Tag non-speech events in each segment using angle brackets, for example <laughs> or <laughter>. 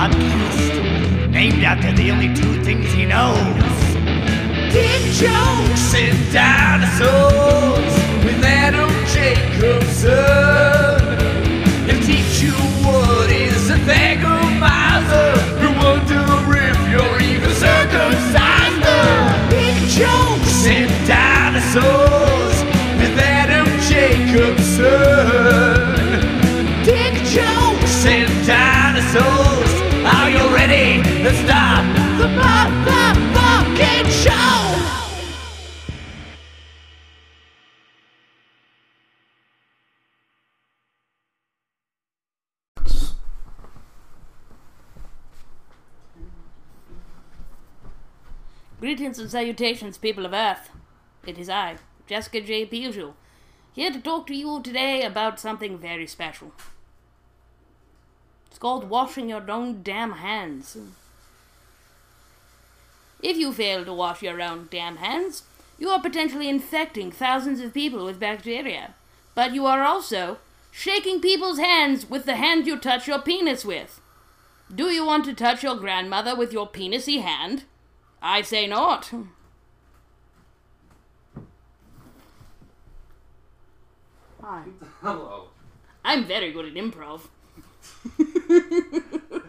podcast. Named after the only two things he knows. Dick jokes and dinosaurs with Adam Jacobson. Let's the motherfucking show. Greetings and salutations, people of Earth. It is I, Jessica J. Pigeau, here to talk to you today about something very special. It's called washing your own damn hands. If you fail to wash your own damn hands, you are potentially infecting thousands of people with bacteria. But you are also shaking people's hands with the hand you touch your penis with. Do you want to touch your grandmother with your penisy hand? I say not. Hi. <laughs> Hello. I'm very good at improv. <laughs>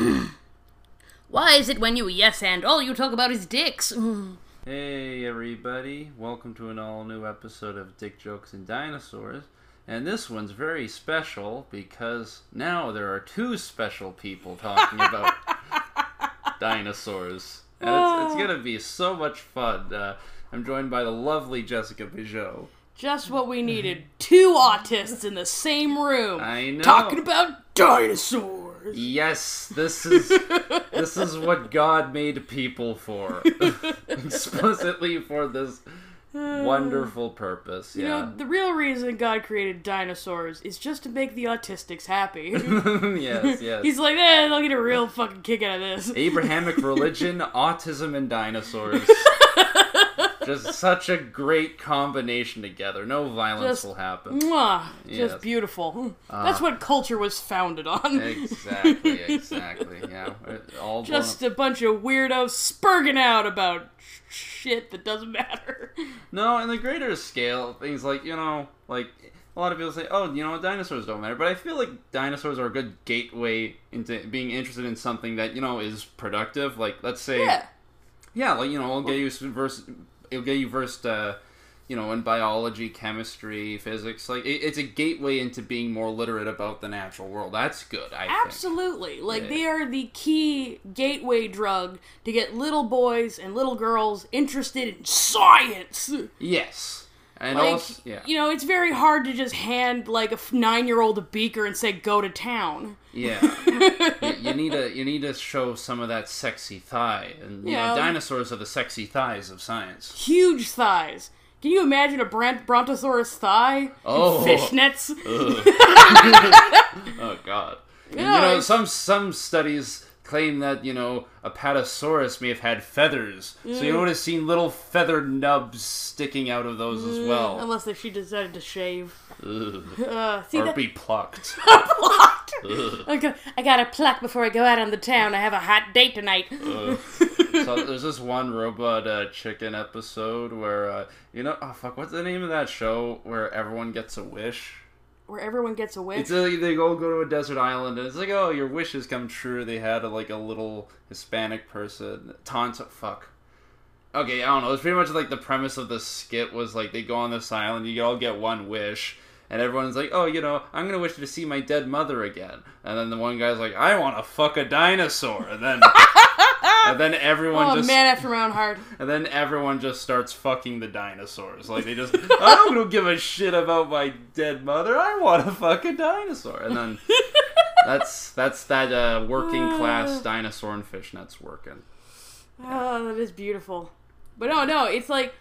<clears throat> Why is it when you yes and all you talk about is dicks? <sighs> Hey everybody, welcome to an all new episode of Dick Jokes and Dinosaurs. And this one's very special because now there are two special people talking about <laughs> dinosaurs. And it's, it's gonna be so much fun. Uh, I'm joined by the lovely Jessica Pigeau. Just what we needed. Two autists in the same room I know. talking about dinosaurs. Yes, this <laughs> is this is what God made people for. <laughs> Explicitly for this wonderful purpose. You Yeah. know, the real reason God created dinosaurs is just to make the autistics happy. <laughs> yes, yes. He's like, eh, they'll get a real fucking kick out of this. Abrahamic religion, autism, and dinosaurs. Just such a great combination together. No violence Just- will happen. Mwah, Yes. just beautiful. Hmm. Uh, That's what culture was founded on. Exactly, <laughs> exactly. Yeah. All Just a bunch of weirdos spurging out about shit that doesn't matter. <laughs> No, in the greater scale, things like, you know, like a lot of people say, oh, you know, dinosaurs don't matter. But I feel like dinosaurs are a good gateway into being interested in something that, you know, is productive. Like, let's say, Yeah. yeah, like, you know, it'll get you verse, it'll get you versed, uh, you know, in biology, chemistry, physics. Like, it, it's a gateway into being more literate about the natural world. That's good, I think. Absolutely. Like, Yeah. they are the key gateway drug to get little boys and little girls interested in science. Yes. And Like, also, yeah. you know, it's very hard to just hand, like, a nine year old a beaker and say, go to town. Yeah, <laughs> you, you need to you need to show some of that sexy thigh, and you Yeah. know dinosaurs are the sexy thighs of science. Huge thighs. Can you imagine a brant- brontosaurus thigh? Oh. Fishnets? <laughs> Oh God! Yeah, you know some some studies claim that you know Apatosaurus may have had feathers, so Mm. you would have seen little feather nubs sticking out of those as well, Unless if she decided to shave. <laughs> Uh, see or that? be plucked. <laughs> plucked. Ugh. I, got, I gotta pluck before I go out on the town. I have a hot date tonight. <laughs> So there's this one robot uh, chicken episode where uh, you know oh fuck what's the name of that show where everyone gets a wish Where everyone gets a wish. It's like they all go to a desert island, and it's like, oh, your wishes come true. They had like a little Hispanic person taunt. Fuck. Okay, I don't know. It's pretty much like the premise of the skit was like they go on this island, you all get one wish, and everyone's like, oh, you know, I'm gonna wish to see my dead mother again. And then the one guy's like, I want to fuck a dinosaur, and then. <laughs> And then everyone oh, just man after my own heart. and then everyone just starts fucking the dinosaurs. Like they just, I don't <laughs> give a shit about my dead mother. I want to fuck a dinosaur. And then <laughs> that's that's that uh, working class dinosaur and fishnets working. Oh, that is beautiful. But no, no, it's like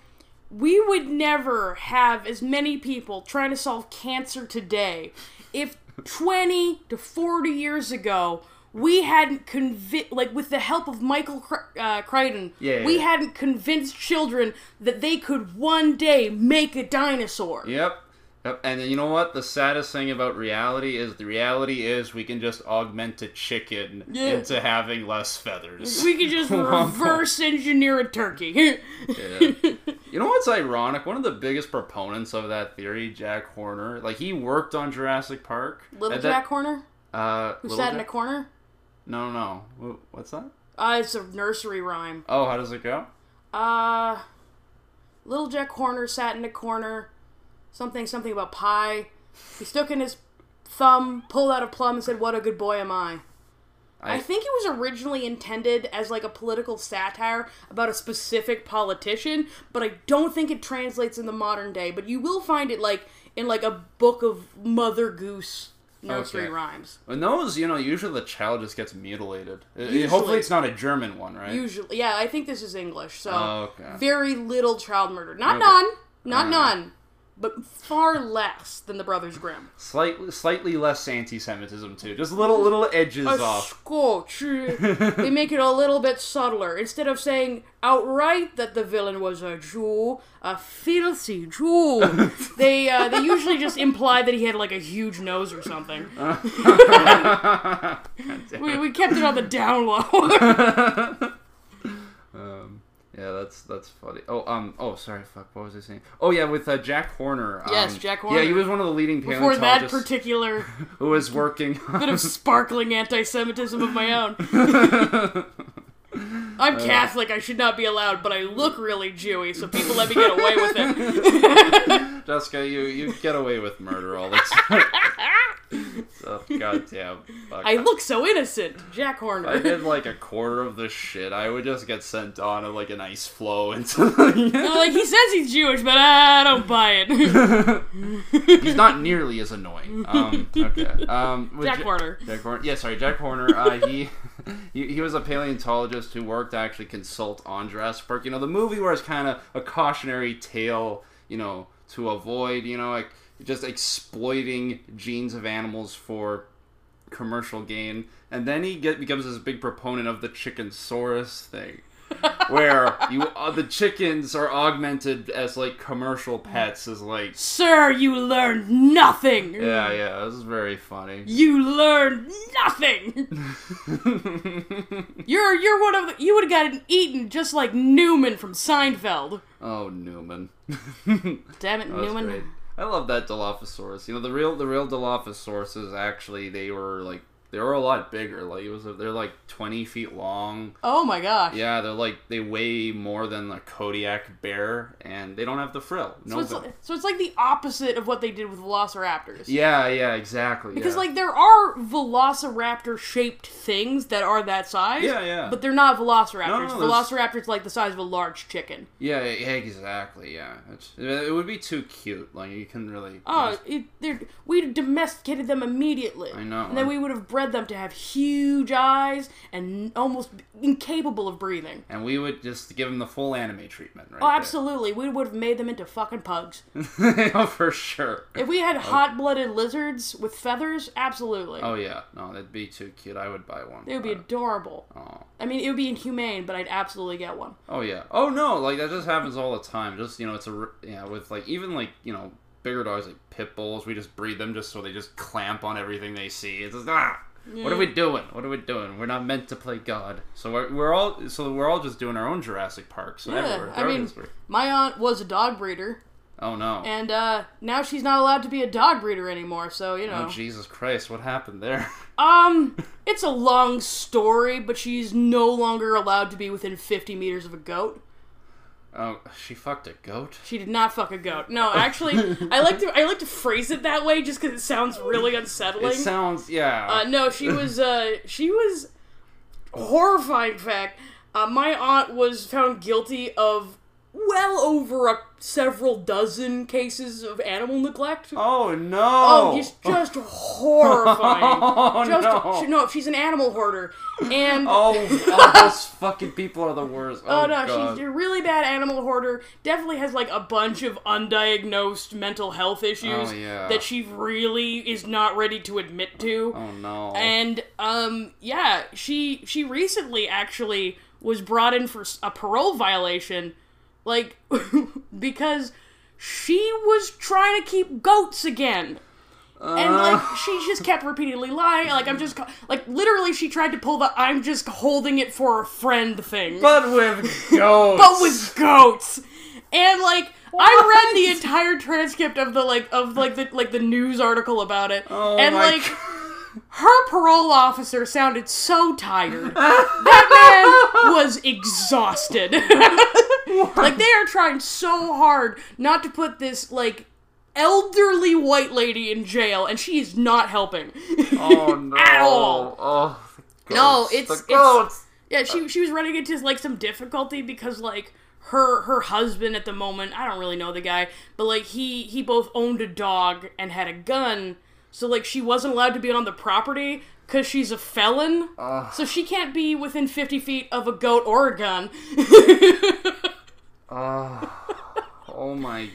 we would never have as many people trying to solve cancer today if 20 to 40 years ago we hadn't convinced, like with the help of Michael Cr- uh, Crichton, Yeah, we yeah. hadn't convinced children that they could one day make a dinosaur. Yep. Yep, And you know what? The saddest thing about reality is the reality is we can just augment a chicken Yeah. into having less feathers. We can just <laughs> reverse engineer a turkey. <laughs> Yeah. You know what's ironic? One of the biggest proponents of that theory, Jack Horner, like he worked on Jurassic Park. Little And that- Jack Horner, uh, who sat in a corner. No, no, no. What's that? Uh, it's a nursery rhyme. Oh, how does it go? Uh, Little Jack Horner sat in a corner. Something, something about pie. He stuck in his thumb, pulled out a plum, and said, "What a good boy am I." I, I- think it was originally intended as like a political satire about a specific politician, but I don't think it translates in the modern day. But you will find it like in like a book of Mother Goose nursery Okay. rhymes. And those, you know, usually the child just gets mutilated. Uh, Usually. Hopefully, it's not a German one, right? Usually, yeah, I think this is English, so Oh, okay. very little child murder. Not Okay. none, not Alright. none, but far less than the Brothers Grimm. Slightly, slightly less anti-Semitism too. Just little, little edges A off. <laughs> they make it a little bit subtler. Instead of saying outright that the villain was a Jew, a filthy Jew, <laughs> they uh, they usually just imply that he had like a huge nose or something. <laughs> we, we kept it on the down low. Yeah, that's that's funny. Oh, um, oh, sorry, fuck. What was I saying? Oh, yeah, with uh, Jack Horner. Um, Yes, Jack Horner. Yeah, he was one of the leading For that particular <laughs> who was working. bit of sparkling anti-Semitism of my own. <laughs> I'm Catholic. I should not be allowed, but I look really Jewy, so people let me get away with it. <laughs> Jessica, you you get away with murder all the time. so, <laughs> goddamn. Fuck. I look so innocent, Jack Horner. I did like a quarter of the shit. I would just get sent on like an ice flow into. the- like he says he's Jewish, but I don't buy it. <laughs> He's not nearly as annoying. Um, okay. Um, Jack Ja- Horner. Jack Horner. Yeah, sorry, Jack Horner. Uh, he, <laughs> he he was a paleontologist who worked to actually consult on Jurassic Park. You know, the movie was kind of a cautionary tale. You know, to avoid you know like just exploiting genes of animals for commercial gain. And then he get becomes this big proponent of the chickensaurus thing. Where you uh, the chickens are augmented as like commercial pets as like Sir, you learned nothing. yeah yeah this is very funny You learned nothing. <laughs> you're you're one of the, you would have gotten eaten just like Newman from Seinfeld. Oh, Newman. <laughs> Damn it, Newman. great. I love that Dilophosaurus. You know, the real the real Dilophosaurus is actually they were like they were a lot bigger. Like it was they're like twenty feet long. Oh my gosh. Yeah, they're like they weigh more than a Kodiak bear, and they don't have the frill. So it's, like, so it's like the opposite of what they did with Velociraptors. yeah, yeah, exactly. Because yeah. like there are Velociraptor shaped things that are that size. Yeah, yeah. But they're not Velociraptors. No, no, Velociraptor's like the size of a large chicken. yeah, yeah, exactly. Yeah, it's, it would be too cute. Like you can really. Oh, it, they're, we domesticated them immediately. I know. And then we would have bred them to have huge eyes and almost incapable of breathing. and we would just give them the full anime treatment, right? Oh, absolutely. We would have made them into fucking pugs. <laughs> oh, for sure. If we had hot blooded lizards with feathers, absolutely. Oh yeah, no, that'd be too cute. I would buy one. They would be adorable. Oh. I mean, it would be inhumane, but I'd absolutely get one. Oh yeah. Oh no, like that just happens all the time. Just you know, it's a, yeah with like even like you know bigger dogs like pit bulls. We just breed them just so they just clamp on everything they see. It's just ah. What are we doing? What are we doing? We're not meant to play God. So we're, we're all so we're all just doing our own Jurassic Park. So Yeah, everywhere. I mean, my aunt was a dog breeder, Oh no. and uh, now she's not allowed to be a dog breeder anymore. So you know, Oh Jesus Christ! What happened there? <laughs> um, it's a long story, but she's no longer allowed to be within 50 meters of a goat. Oh, she fucked a goat. She did not fuck a goat. No, actually, <laughs> I like to I like to phrase it that way just because it sounds really unsettling. It sounds yeah. Uh, no, she was uh, she was horrifying fact. Uh, my aunt was found guilty of well over a several dozen cases of animal neglect. oh no. Oh, it's just horrifying. <laughs> Oh, just no. no, she's an animal hoarder, and Oh, <laughs> oh, those fucking people are the worst. Oh, Oh no, God. she's a really bad animal hoarder. Definitely has like a bunch of undiagnosed mental health issues Oh, yeah. that she really is not ready to admit to. Oh no. And um yeah, she she recently actually was brought in for a parole violation like <laughs> because she was trying to keep goats again. And like uh. she just kept repeatedly lying. Like I'm just like literally she tried to pull the I'm just holding it for a friend thing, But with goats. <laughs> but with goats. And like I read the entire transcript of the like of like the like the news article about it, Oh and like her parole officer sounded so tired. that man was exhausted. <laughs> like they are trying so hard not to put this like elderly white lady in jail, and she is not helping. Oh no. <laughs> At all. Oh, No, it's- it's- Yeah, she she was running into like some difficulty because like her her husband at the moment, I don't really know the guy, but like he he both owned a dog and had a gun, so like she wasn't allowed to be on the property because she's a felon. So she can't be within 50 feet of a goat or a gun. <laughs> Oh my.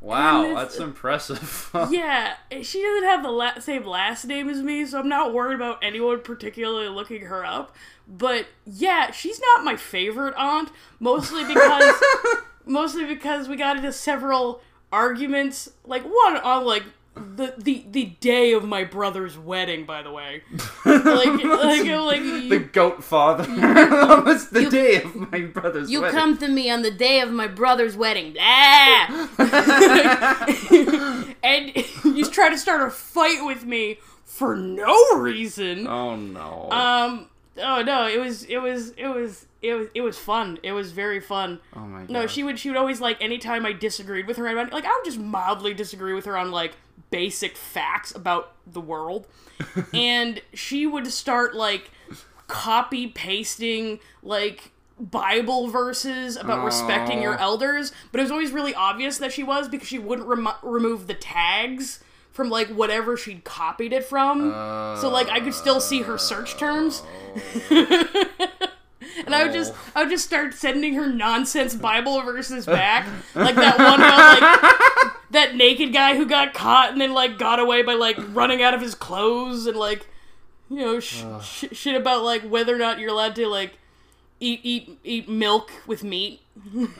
Wow, that's impressive. <laughs> yeah, she doesn't have the la- same last name as me, so I'm not worried about anyone particularly looking her up. But yeah, she's not my favorite aunt, mostly because <laughs> mostly because we got into several arguments, like one on like the the the day of my brother's wedding, by the way. like <laughs> like like the goat father. <laughs> <laughs> it's the day of my brother's wedding. you wedding. come to me on the day of my brother's wedding. Blah! and you try to start a fight with me for no reason. Oh no. Um. Oh no! It was. It was. It was. It was. It was fun. It was very fun. oh my god. No, she would. She would always like anytime I disagreed with her. About, like I would just mildly disagree with her on like basic facts about the world, <laughs> and she would start like copy pasting like Bible verses about respecting your elders. But it was always really obvious that she was because she wouldn't remo- remove the tags from like whatever she'd copied it from. so like I could still see her search terms. Oh. <laughs> And I would just, oh. I would just start sending her nonsense <laughs> Bible verses back, like that one about like <laughs> that naked guy who got caught and then like got away by like running out of his clothes and like, you know, sh- sh- shit about like whether or not you're allowed to like eat eat eat milk with meat.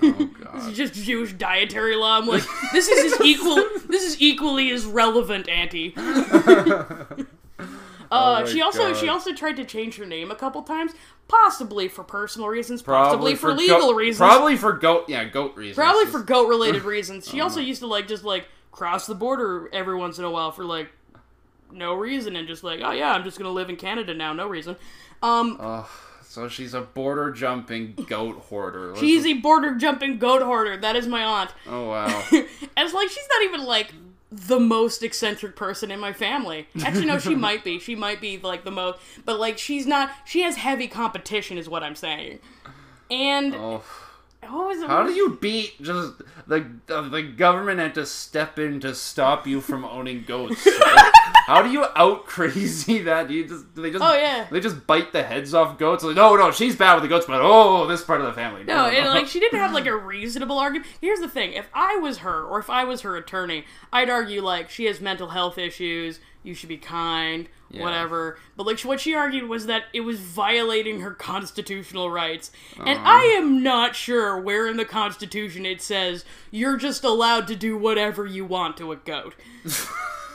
oh <laughs> god. Just Jewish dietary law. I'm like, this is as equal. This is equally as relevant, Auntie. Uh, my she also she also tried to change her name a couple times, possibly for personal reasons, possibly for, go- legal reasons, Probably for goat. Yeah, goat reasons. probably for goat related <laughs> reasons. She Oh also used to like just like cross the border every once in a while for like no reason and just like oh yeah I'm just gonna live in Canada now no reason. Um, so she's a border jumping goat hoarder. Let's she's a border jumping goat hoarder. That is my aunt. Oh wow. <laughs> and it's like she's not even like the most eccentric person in my family. Actually, no, she <laughs> might be. She might be like the most, but like she's not. She has heavy competition, is what I'm saying. And Oh. How do you beat just the uh, the government had to step in to stop you from owning goats? Like, <laughs> how do you out crazy <laughs> that? Do you just do they just Oh, yeah. they just bite the heads off goats? Like no no she's bad with the goats, but oh this part of the family. No, and like she didn't have like a reasonable argument. Here's the thing: if I was her, or if I was her attorney, I'd argue like she has mental health issues. You should be kind, Yeah. whatever. But like what she argued was that it was violating her constitutional rights, and I am not sure where in the Constitution it says you're just allowed to do whatever you want to a goat. <laughs>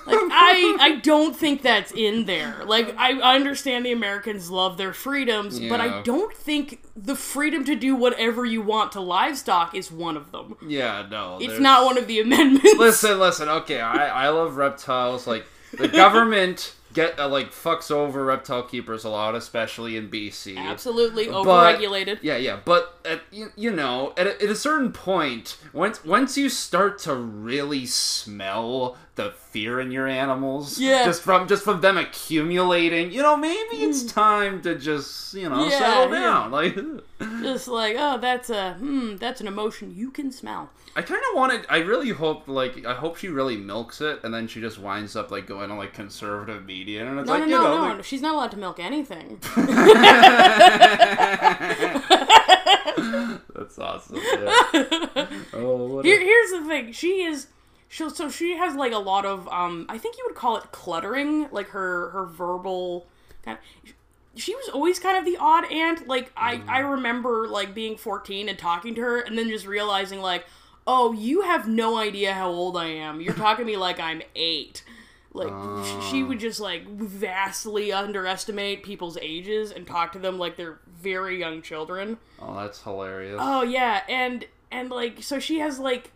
Like I, I don't think that's in there. Like I I understand the Americans love their freedoms, but I don't think the freedom to do whatever you want to livestock is one of them. yeah no It's there's- not one of the amendments. Listen listen okay I I love reptiles like the government get uh, like fucks over reptile keepers a lot especially in BC. Absolutely But- overregulated. Yeah, yeah, but at, you, you know, at a, at a certain point, once once you start to really smell the fear in your animals, Yeah. just from just from them accumulating, you know, maybe it's time to just you know Yeah, settle yeah. down. Like, <laughs> Just like, oh, that's a hmm, that's an emotion you can smell. I kind of wanted. I really hope, like, I hope she really milks it, and then she just winds up like going on like conservative media, and it's No, like no, you no, know, no. like- She's not allowed to milk anything. <laughs> <laughs> that's awesome. Yeah. <laughs> oh, what a- here's the thing. She is. She, so she has like a lot of. Um, I think you would call it cluttering, like her her verbal kind of. She was always kind of the odd aunt. Like I, I remember like being 14 and talking to her, and then just realizing like, "Oh, you have no idea how old I am. You're talking to me like I'm eight. Like sh- she would just like vastly underestimate people's ages and talk to them like they're very young children. Oh, that's hilarious. Oh yeah, and and like so she has like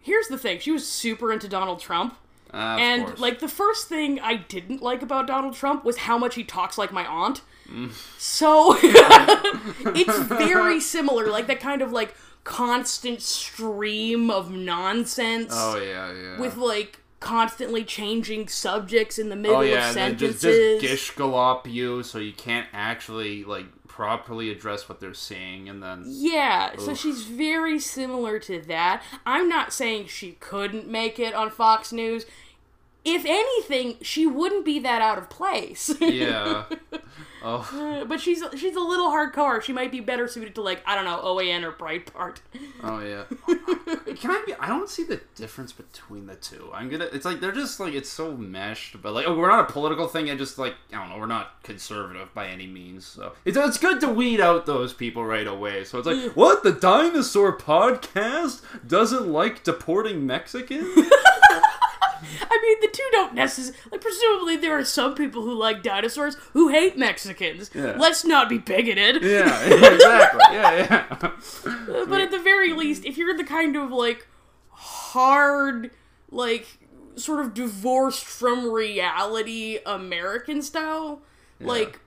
here's the thing. She was super into Donald Trump. Of and course. like the first thing I didn't like about Donald Trump was how much he talks like my aunt. Mm. So <laughs> it's very similar, like that kind of like constant stream of nonsense Oh yeah, yeah. with like constantly changing subjects in the oh, middle oh of yeah, and then just, sentences. just gish gallop you, so you can't actually like properly address what they're saying, and then Yeah, so she's very similar to that. I'm not saying she couldn't make it on Fox News. If anything, she wouldn't be that out of place. <laughs> yeah. oh, uh, but she's she's a little hardcore. She might be better suited to like I don't know OAN or Breitbart. oh yeah. <laughs> Can I be? I don't see the difference between the two. I'm gonna. It's like they're just like it's so meshed, but like oh, we're not a political thing. And just like I don't know, we're not conservative by any means. So it's it's good to weed out those people right away. So it's like <laughs> what the dinosaur podcast doesn't like deporting Mexicans. I mean, the two don't necessarily. Like, presumably, there are some people who like dinosaurs who hate Mexicans. Yeah. Let's not be bigoted. <laughs> yeah, exactly. Yeah, yeah. But at the very least, if you're the kind of like hard, like sort of divorced from reality American style, like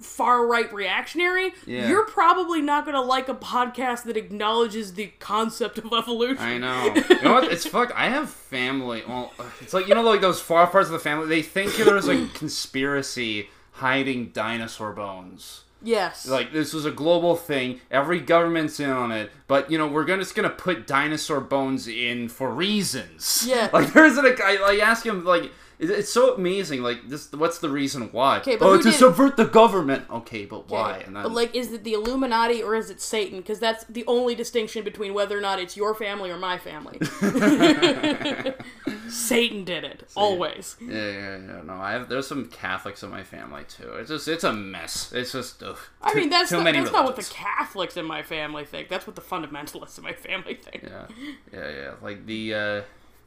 far right reactionary, Yeah. you're probably not gonna like a podcast that acknowledges the concept of evolution. I know. <laughs> You know what? It's fucked. I have family. Well, it's like you know, like those far parts of the family. They think there's a <clears throat> conspiracy hiding dinosaur bones. Yes. Like this was a global thing. Every government's in on it, but you know we're gonna just gonna put dinosaur bones in for reasons. Yeah. <laughs> Like there's a guy. Like ask him like. It- It's so amazing. Like this, what's the reason why? Okay, but oh, to did- subvert the government. Okay, but Okay, why? And then, but like, is it the Illuminati or is it Satan? Because that's the only distinction between whether or not it's your family or my family. <laughs> <laughs> Satan did it always. Yeah, yeah, yeah. No, I have. There's some Catholics in my family too. It's just, it's a mess. It's just. Ugh, I mean, that's not, that's not what the. Catholics in my family think. That's what the fundamentalists in my family think. Yeah, yeah, yeah. Like the uh,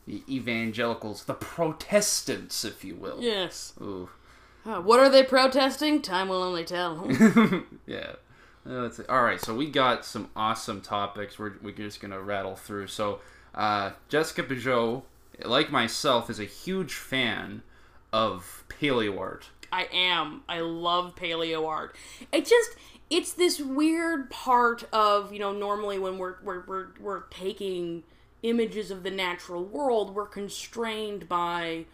the evangelicals, the Protestants, if you will. Yes. Ooh, Uh, what are they protesting? Time will only tell. <laughs> yeah. Uh. All right, so we got some awesome topics. We're we're just gonna rattle through. So, uh, Jessica Pigeau, like myself, is a huge fan of paleo art. I am. I love paleo art. It just it's this weird part of, you know, normally when we're we're we're, we're taking images of the natural world, we're constrained by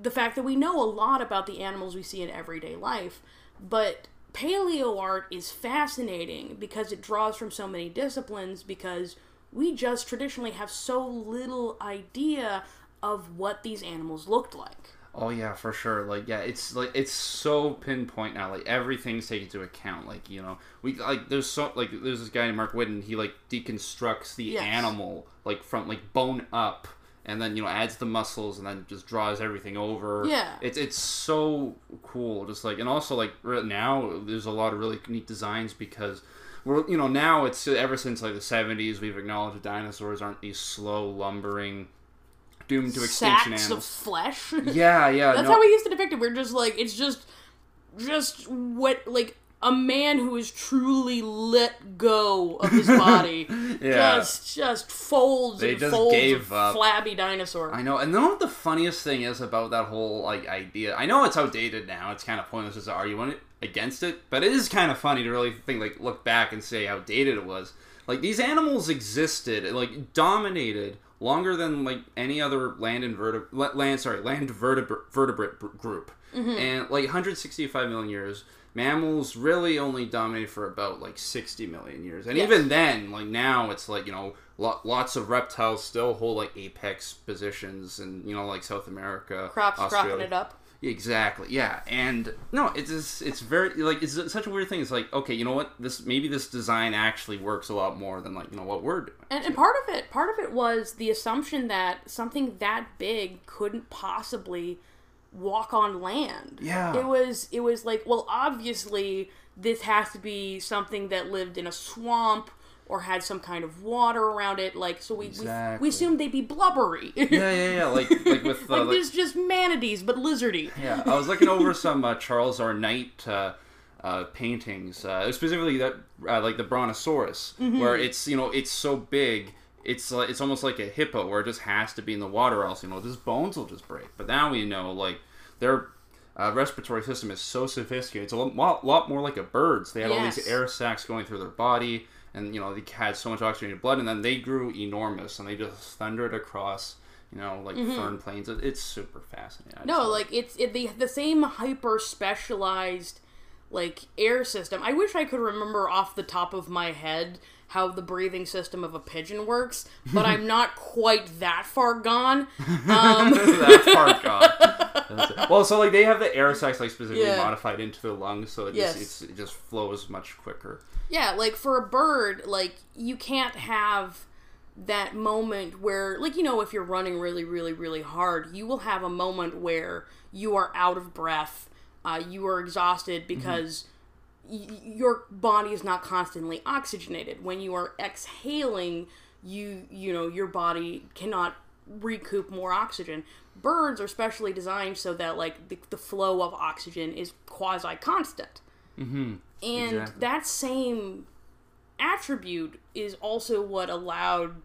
the fact that we know a lot about the animals we see in everyday life. But paleo art is fascinating because it draws from so many disciplines because we just traditionally have so little idea of what these animals looked like. Oh yeah, for sure. Like yeah, it's like it's so pinpoint now. Like everything's taken into account. Like you know, we like there's so like there's this guy named Mark Witton. He like deconstructs the Yes. animal like from like bone up, and then you know adds the muscles, and then just draws everything over. Yeah. it's it's so cool. Just like and also like right now there's a lot of really neat designs because. We're, you know now it's ever since like the 70s we've acknowledged that dinosaurs aren't these slow lumbering doomed to extinction Sacks of flesh. <laughs> yeah yeah That's no, how we used to depict it. We're just like it's just just what like a man who is truly let go of his <laughs> body. Yeah. Just just folds They and just folds gave up. flabby dinosaur. I know, and then what the funniest thing is about that whole like idea. I know it's outdated now. It's kind of pointless to argue against it, but it is kind of funny to really think like look back and say how dated it was. Like these animals existed, like dominated longer than like any other land invertebrate land sorry land vertebrate vertebrate br- group, mm-hmm. and like 165 million years. Mammals really only dominated for about like 60 million years, and Yes. even then, like now, it's like you know lo- lots of reptiles still hold like apex positions, and you know like South America, Crops Australia. cropping it up. Exactly. Yeah. And no, it's just, it's very like it's such a weird thing. It's like okay, you know what? This maybe this design actually works a lot more than like you know what we're doing. And, and part of it, part of it was the assumption that something that big couldn't possibly walk on land. Yeah. It was it was like, well, obviously this has to be something that lived in a swamp or had some kind of water around it. Like so, we we, Exactly. we assumed they'd be blubbery. Yeah, yeah, yeah. <laughs> Like like with uh, like like, there's just manatees, but lizardy. Yeah, I was looking over some uh, Charles R. Knight uh, uh, paintings, uh, specifically that uh, like the Brontosaurus, Mm-hmm. where it's you know it's so big, it's like it's almost like a hippo where it just has to be in the water, or else you know his bones will just break. But now we know like their uh, respiratory system is so sophisticated; it's a lot, lot more like a bird's. They had all these air sacs going through their body, and you know they had so much oxygenated blood, and then they grew enormous, and they just thundered across. You know, like fern plains. It, it's super fascinating. I Mm-hmm. No, it. like it's it, the the same hyper specialized like air system. I wish I could remember off the top of my head how the breathing system of a pigeon works, but I'm <laughs> not quite that far gone. <laughs> Um, that part gone. <laughs> Well, so like they have the air sacs like specifically Yeah. modified into the lungs, so it just Yes. it's, it just flows much quicker. yeah, like for a bird, like you can't have that moment where like you know if you're running really really really hard, you will have a moment where you are out of breath, uh, you are exhausted because y- your body is not constantly oxygenated. When you are exhaling, you you know your body cannot recoup more oxygen. Birds are specially designed so that like the, the flow of oxygen is quasi constant. Mm-hmm. And Exactly. that same attribute is also what allowed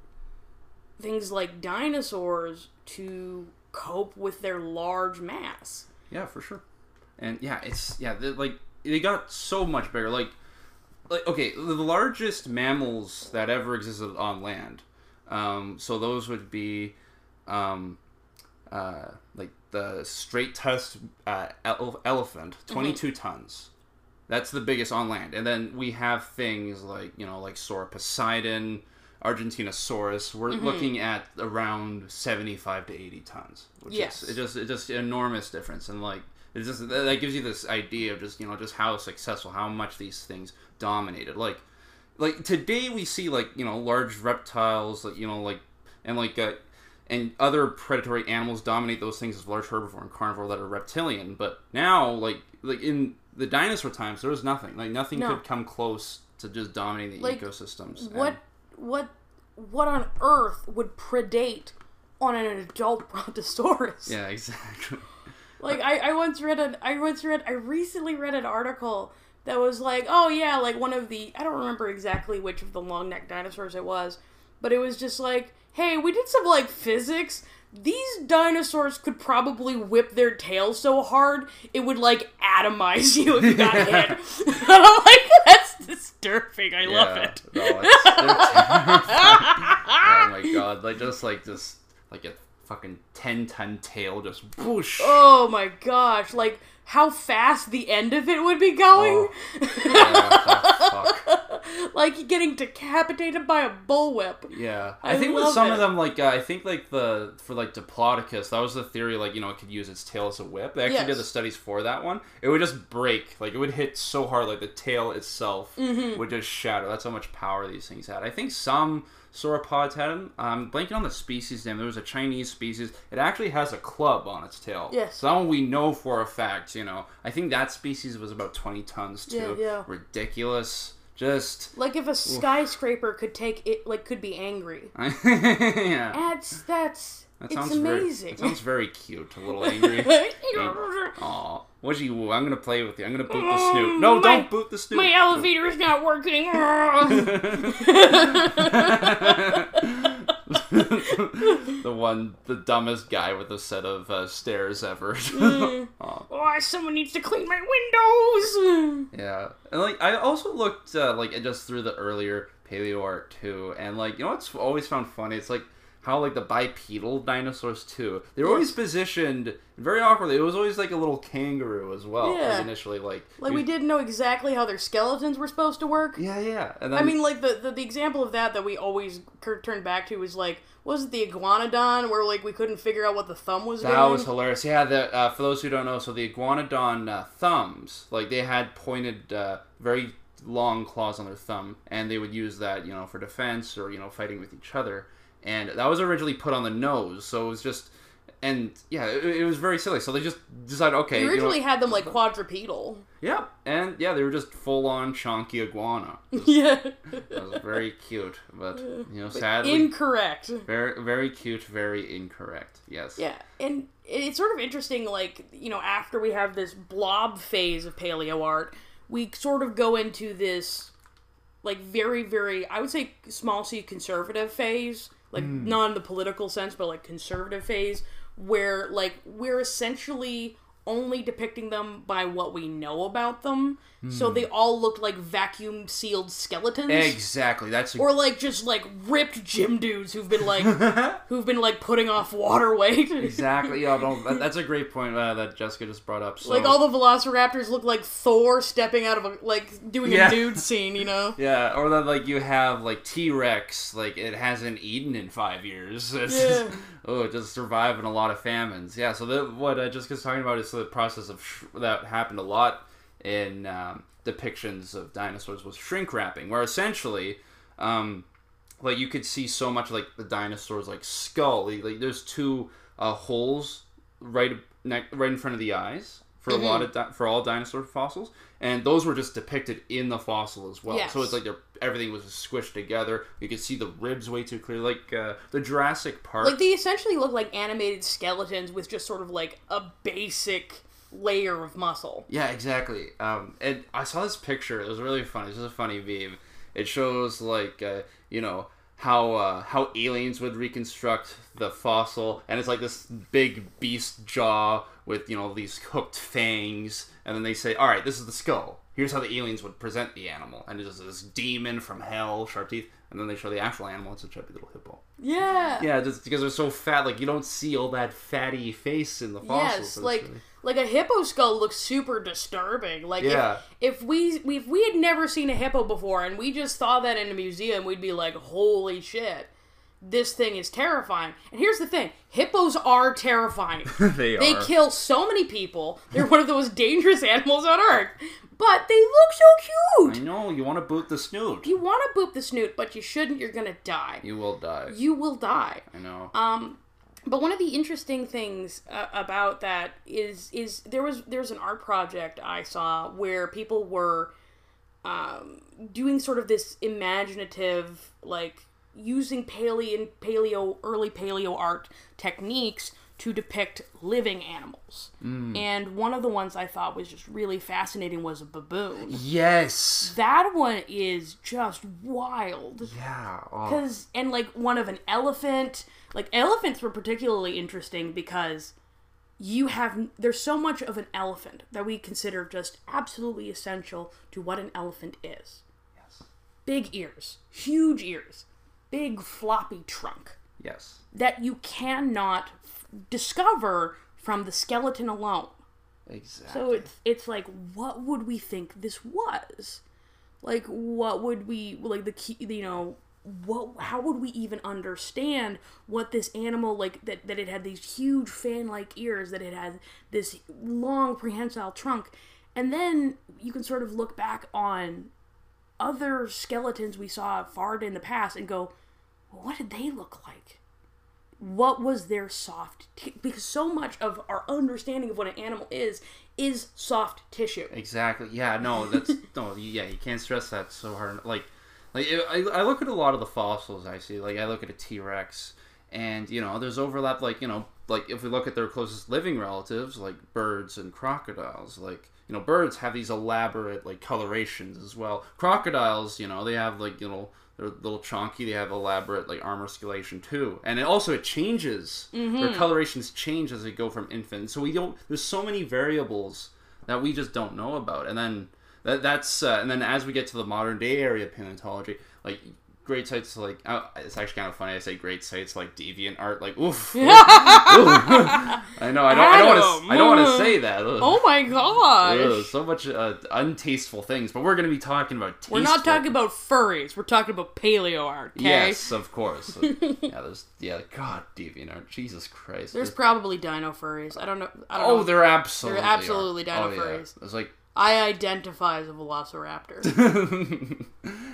things like dinosaurs to cope with their large mass. Yeah, for sure. And yeah, it's yeah, like they got so much bigger. Like, like okay, the largest mammals that ever existed on land. Um, so those would be, um, uh, like the straight tusked uh, ele- elephant, twenty tons. That's the biggest on land, and then we have things like you know like Sauroposeidon, Argentinosaurus. We're looking at around seventy-five to eighty tons, which Yes. is it just it just enormous difference, and like it just that that gives you this idea of just you know just how successful, how much these things dominated. Like like today we see like you know large reptiles, like you know like and like uh, and other predatory animals dominate those things as large herbivore and carnivore that are reptilian. But now like like in the dinosaur times, there was nothing. Like nothing No. could come close to just dominating the Like, ecosystems. What And- what what on earth would predate on an adult <laughs> brontosaurus? yeah, exactly. <laughs> Like I, I once read an I once read I recently read an article that was like, oh yeah, like one of the I don't remember exactly which of the long necked dinosaurs it was, but it was just like, hey, we did some like physics. These dinosaurs could probably whip their tail so hard it would like atomize <laughs> you if you got hit. <laughs> and I'm like, that's disturbing. I love it. No, it's, <laughs> oh my god! Like just like just like a fucking ten ton tail just whoosh. Oh my gosh, like how fast the end of it would be going. <laughs> Yeah, oh, fuck. like getting decapitated by a bullwhip. Yeah, I I, think with some it. of them, like uh, I think like the for like Diplodocus, that was the theory. Like you know, it could use its tail as a whip. They actually Yes. did the studies for that one. It would just break, like it would hit so hard, like the tail itself Mm-hmm. would just shatter. That's how much power these things had. I think some sauropods had them. I'm blanking on the species name. There was a Chinese species. It actually has a club on its tail. Yes. So that one we know for a fact. You know, I think that species was about 20 tons too. Yeah, yeah. Ridiculous. Just. Like if a skyscraper could take it, like could be angry. <laughs> yeah. That's that's That it's sounds amazing. Very, that sounds very cute. A little <laughs> angry. Aw. What'd you? I'm gonna play with you. I'm gonna boot the snoot. No, My- don't boot the snoot. My elevator is not working. <laughs> the one, the dumbest guy with a set of uh, stairs ever. <laughs> Mm. Aw. oh, someone needs to clean my windows. Yeah, and like I also looked uh, like just through the earlier paleo art too, and like you know what's always found funny? It's like how like the bipedal dinosaurs too. They were always positioned very awkwardly. It was always like a little kangaroo as well. Yeah. Like initially, like Like we didn't know exactly how their skeletons were supposed to work. Yeah, yeah. And then, I mean, like the, the the example of that that we always turned back to was like, was it the iguanodon where like we couldn't figure out what the thumb was That doing? was hilarious. Yeah, the, uh, for those who don't know, so the iguanodon uh, thumbs, like they had pointed, uh, very long claws on their thumb, and they would use that, you know, for defense or you know, fighting with each other. And that was originally put on the nose, so it was just and yeah, it, it was very silly. So they just decided, okay, They you know originally had them like quadrupedal. yeah, and yeah, they were just full on chunky iguana. <laughs> yeah. It was very cute, but <laughs> you know, sadly, Incorrect. very very cute, very incorrect. Yes. Yeah, and it's sort of interesting, like, you know, after we have this blob phase of paleo art, we sort of go into this, like, very, very, I would say, small c conservative phase, like, mm. not in the political sense, but like conservative phase, where, like, we're essentially only depicting them by what we know about them. So they all look like vacuum sealed skeletons. Exactly. That's a, Or like just like ripped gym dudes who've been like <laughs> who've been like putting off water weight. exactly. Yeah, that, that's a great point uh, that Jessica just brought up. So, Like all the velociraptors look like Thor stepping out of a like doing Yeah. a nude scene, you know? <laughs> Yeah, or that like you have like T Rex, like it hasn't eaten in five years. <laughs> It's Yeah. Oh, it just surviving a lot of famines. Yeah, so the, what uh, Jessica's talking about is the process of sh- that happened a lot in um, depictions of dinosaurs was shrink wrapping, where essentially, um, like you could see so much like the dinosaurs like skull. Like, like, there's two uh, holes right ne- right in front of the eyes for a lot of di- for all dinosaur fossils, and those were just depicted in the fossil as well. So it's like everything was squished together. You could see the ribs way too clear, like uh, the Jurassic Park. Like they essentially look like animated skeletons with just sort of like a basic layer of muscle. Yeah, exactly. Um, and I saw this picture. It was really funny. This is a funny meme. It shows like uh, you know how uh, how aliens would reconstruct the fossil, and it's like this big beast jaw with you know these hooked fangs, and then they say, "All right, this is the skull. Here's how the aliens would present the animal," and it's just this demon from hell, sharp teeth, and then they show the actual animal. It's a chubby little hippo. Yeah. Yeah, just because they're so fat, like you don't see all that fatty face in the fossils. Yes, so like really- like a hippo skull looks super disturbing. Like Yeah. if, if we if we had never seen a hippo before and we just saw that in a museum, we'd be like, "Holy shit, this thing is terrifying." And here's the thing: hippos are terrifying. <laughs> they, are they are. kill so many people. They're one of the most dangerous <laughs> animals on earth, but they look so cute. I know you want to boot the snoot. You want to boop the snoot, but you shouldn't. You're gonna die. You will die. You will die. I know. Um, but one of the interesting things uh, about that is is there was there's an art project I saw where people were um, doing sort of this imaginative like using paleo paleo early paleo art techniques to depict living animals. Mm. And one of the ones I thought was just really fascinating was a baboon. yes. That one is just wild. Yeah. Oh. Because and like one of an elephant, like elephants were particularly interesting because you have there's so much of an elephant that we consider just absolutely essential to what an elephant is. Yes. Big ears, huge ears, big floppy trunk Yes. that you cannot discover from the skeleton alone. Exactly. So it's it's like, what would we think this was? Like, what would we like the key? You know, what? How would we even understand what this animal like that that it had these huge fan-like ears, that it had this long prehensile trunk, and then you can sort of look back on other skeletons we saw far in the past and go, well, what did they look like? What was their soft t- because so much of our understanding of what an animal is is soft tissue Exactly. Yeah. No. That's <laughs> no. Yeah. You can't stress that so hard. Like, like I, I look at a lot of the fossils I see. Like I look at a T Rex, and you know, there's overlap. Like you know, like if we look at their closest living relatives, like birds and crocodiles, like you know, birds have these elaborate like colorations as well. Crocodiles, you know, they have like you know. They're a little chunky. They have elaborate like armor scalation too, and it also it changes. Their colorations change as they go from infant. So we don't. There's so many variables that we just don't know about. And then that, that's uh, and then as we get to the modern day area of paleontology, like great sites like uh, it's actually kind of funny. I say great sites like deviant art, like oof. <laughs> oof. <laughs> I know. I don't. I don't want to. I don't want to say that. Ugh. oh my god! Ugh, so much uh, untasteful things, but we're going to be talking about. we're not talking about furries we're talking about paleo art okay Yes, of course. <laughs> yeah, there's yeah. God, deviant art. Jesus Christ. there's There's- probably dino furries i don't know i don't oh, know they're absolutely. They're absolutely are. dino oh, yeah. furries. There's like i identify as a velociraptor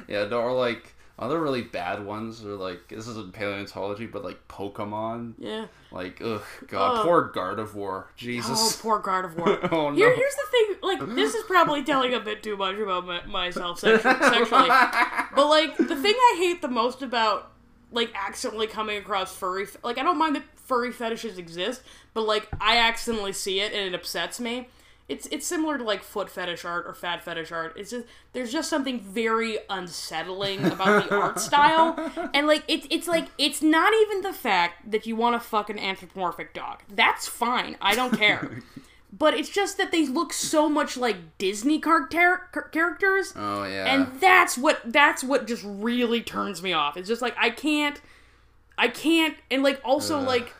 yeah, or like Other really bad ones are like this isn't paleontology, but like Pokemon. Yeah. Like, ugh, God, Oh. poor Gardevoir. Jesus. Oh, poor Gardevoir. <laughs> Oh, no. Here, here's the thing. Like, this is probably telling a bit too much about my, myself sexually, <laughs> sexually. But like, the thing I hate the most about like accidentally coming across furry, like I don't mind that furry fetishes exist, but like I accidentally see it and it upsets me. It's it's similar to like foot fetish art or fat fetish art. It's just there's just something very unsettling about the art <laughs> style, and like it's it's like it's not even the fact that you want to fuck an anthropomorphic dog. That's fine. I don't care. <laughs> But it's just that they look so much like Disney char- characters, Oh yeah. and that's what that's what just really turns me off. It's just like I can't, I can't, and like also Ugh. like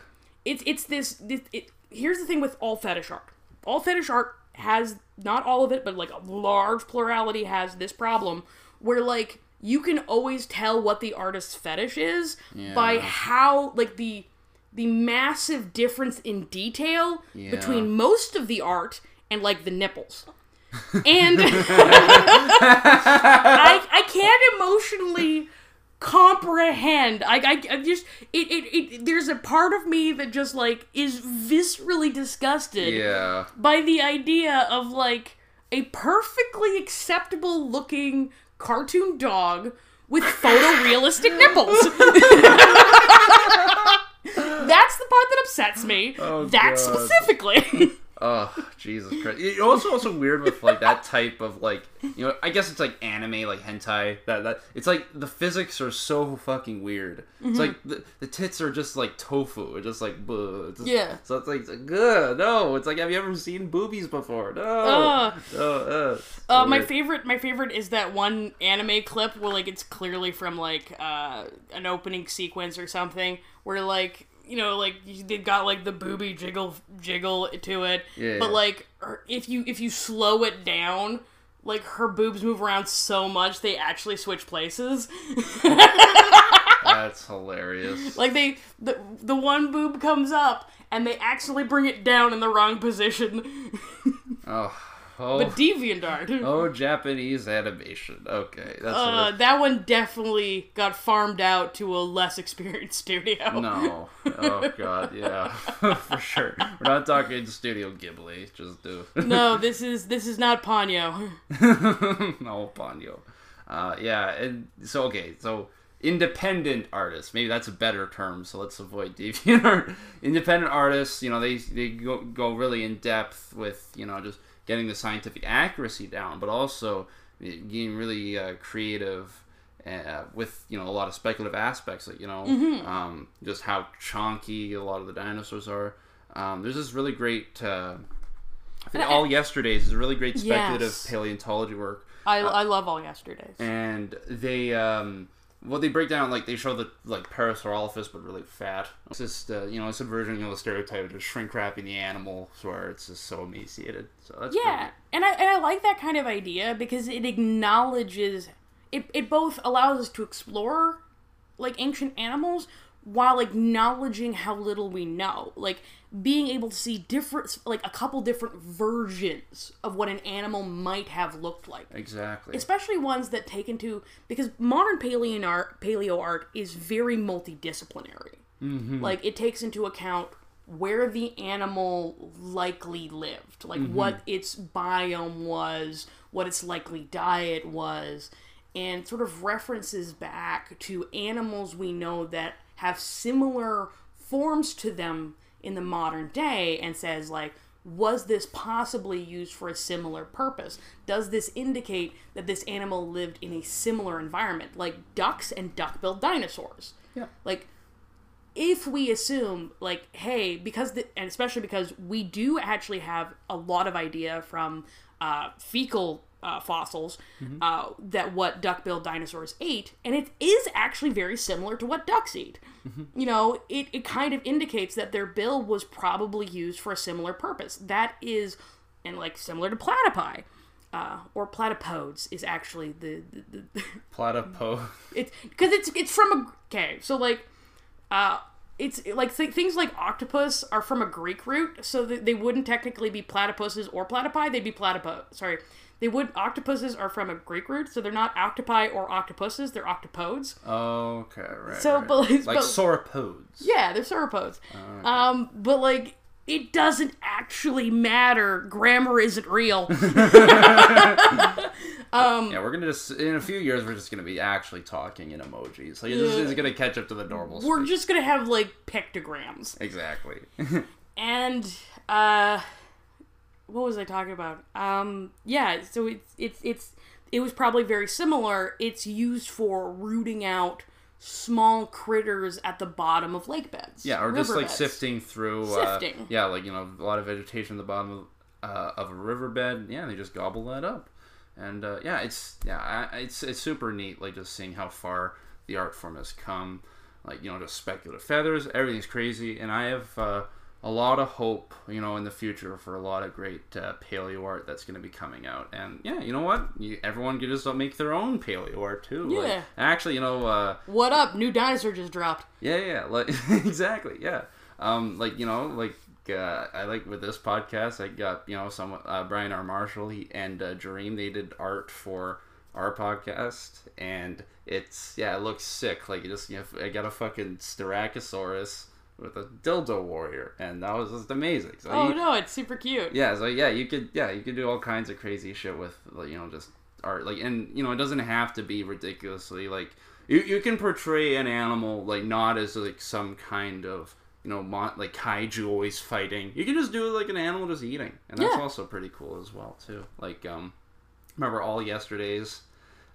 it's it's this, this it, here's the thing with all fetish art. All fetish art has not all of it, but like a large plurality has this problem where like you can always tell what the artist's fetish is by how like the the massive difference in detail Yeah. between most of the art and like the nipples. <laughs> And <laughs> I I can't emotionally comprehend. I, I, I just it, it it there's a part of me that just like is viscerally disgusted yeah. by the idea of like a perfectly acceptable looking cartoon dog with photorealistic nipples. <laughs> That's the part that upsets me. Oh, that God. specifically. <laughs> Oh, Jesus Christ. It's also also weird with like that type of like you know, I guess it's like anime, like hentai. That that it's like the physics are so fucking weird. Mm-hmm. It's like the, the tits are just like tofu. It's just like bleh. It's just- Yeah. So it's like good. No, it's like have you ever seen boobies before? No. Ugh. No. Uh, Uh, my favorite, my favorite is that one anime clip where like it's clearly from like uh, an opening sequence or something, where like you know like they've got like the booby jiggle jiggle to it, Yeah, but yeah. like if you if you slow it down, like her boobs move around so much they actually switch places. <laughs> That's hilarious. like they the the one boob comes up and they actually bring it down in the wrong position. <laughs> Oh. Oh. but DeviantArt. <laughs> Oh, Japanese animation. Okay, that's Uh, that one definitely got farmed out to a less experienced studio. No. <laughs> Oh god, yeah. <laughs> For sure. We're not talking Studio Ghibli. Just do. No, this is this is not Ponyo. no, Ponyo. Uh, yeah, and so okay, so independent artists, maybe that's a better term. So let's avoid DeviantArt. Independent artists, you know, they they go, go really in depth with you know just getting the scientific accuracy down, but also getting really uh, creative. Uh, with you know a lot of speculative aspects, like you know, um, just how chonky a lot of the dinosaurs are. Um, there's this really great. Uh, I think I- all yesterdays is a really great speculative Yes. paleontology work I, I love all yesterdays. and they um well they break down like they show the like Parasaurolophus but really fat. It's just uh, you know it's a version you know the stereotype of just shrink wrapping the animal where it's just so emaciated. So that's Yeah, and I and I like that kind of idea because it acknowledges it. It both allows us to explore like ancient animals while acknowledging how little we know. Like being able to see different, like a couple different versions of what an animal might have looked like. exactly. especially ones that take into because modern paleo art paleo art is very multidisciplinary mm-hmm. like it takes into account where the animal likely lived like mm-hmm. what its biome was what its likely diet was and sort of references back to animals we know that have similar forms to them in the modern day and says like was this possibly used for a similar purpose? Does this indicate that this animal lived in a similar environment, like ducks and duck-billed dinosaurs? Yeah. Like, if we assume, like, hey, because, the, and especially because we do actually have a lot of idea from uh, fecal uh, fossils uh, that what duck-billed dinosaurs ate, and it is actually very similar to what ducks eat you know, it, it kind of indicates that their bill was probably used for a similar purpose. That is, and like similar to platypi, uh, or platypodes is actually the, the, the <laughs> Platypo. it's because it's it's from a okay. So like, uh, it's like th- things like octopus are from a Greek root, so they wouldn't technically be platypuses or platypi. They'd be platypo. Sorry, they would octopuses are from a Greek root, so they're not octopi or octopuses, they're octopodes. Okay, right. So, right. but- like but- sauropods. Yeah, they're sauropods. Um, but like it doesn't actually matter. Grammar isn't real. <laughs> <laughs> um, Yeah, we're gonna just in a few years we're just gonna be actually talking in emojis. Like this is gonna catch up to the normal. We're speak. just gonna have like pictograms. exactly. <laughs> And uh what was I talking about? Um yeah, so it's it's it's it was probably very similar. It's used for rooting out small critters at the bottom of lake beds. yeah, or just like riverbeds. sifting through. Sifting. Uh, yeah, like you know a lot of vegetation at the bottom of, uh, of a riverbed. Yeah, they just gobble that up, and uh, yeah, it's yeah, it's it's super neat. Like just seeing how far the art form has come. Like you know, just speculative feathers. Everything's crazy, and I have. Uh, a lot of hope, you know, in the future for a lot of great uh, paleo art that's going to be coming out. And yeah, you know what? You, everyone can just make their own paleo art too. Like, Yeah. actually, you know, uh, What up? New dinosaur just dropped. yeah, yeah, like <laughs> exactly, yeah. Um, like you know, like uh, I like with this podcast, I got you know some uh, Brian R. Marshall he, and uh, Jareem. They did art for our podcast, and it's yeah, it looks sick. Like you just you know, I got a fucking Styracosaurus with a dildo warrior, and that was just amazing. So Oh you- no, it's super cute. yeah, so yeah, you could yeah, you could do all kinds of crazy shit with like, you know just art like and you know it doesn't have to be ridiculously like you you can portray an animal like not as like some kind of you know mon- like kaiju always fighting. You can just do like an animal just eating, and that's Yeah. also pretty cool as well too. Like um, remember all yesterdays.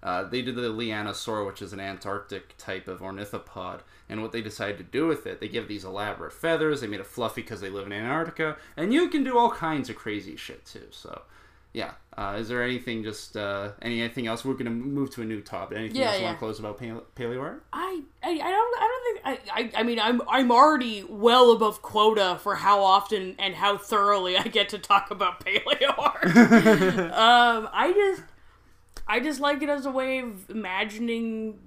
Uh, they did the Leaellynasaura, which is an Antarctic type of ornithopod, and what they decided to do with it, they give these elaborate feathers. They made it fluffy because they live in Antarctica, and you can do all kinds of crazy shit too. So, yeah. Uh, is there anything just uh, anything else? We're gonna move to a new topic. Anything Yeah, else you yeah. want to close about paleo, paleo art? I, I, I don't I don't think I, I I mean I'm I'm already well above quota for how often and how thoroughly I get to talk about paleo art. <laughs> um, I just I just like it as a way of imagining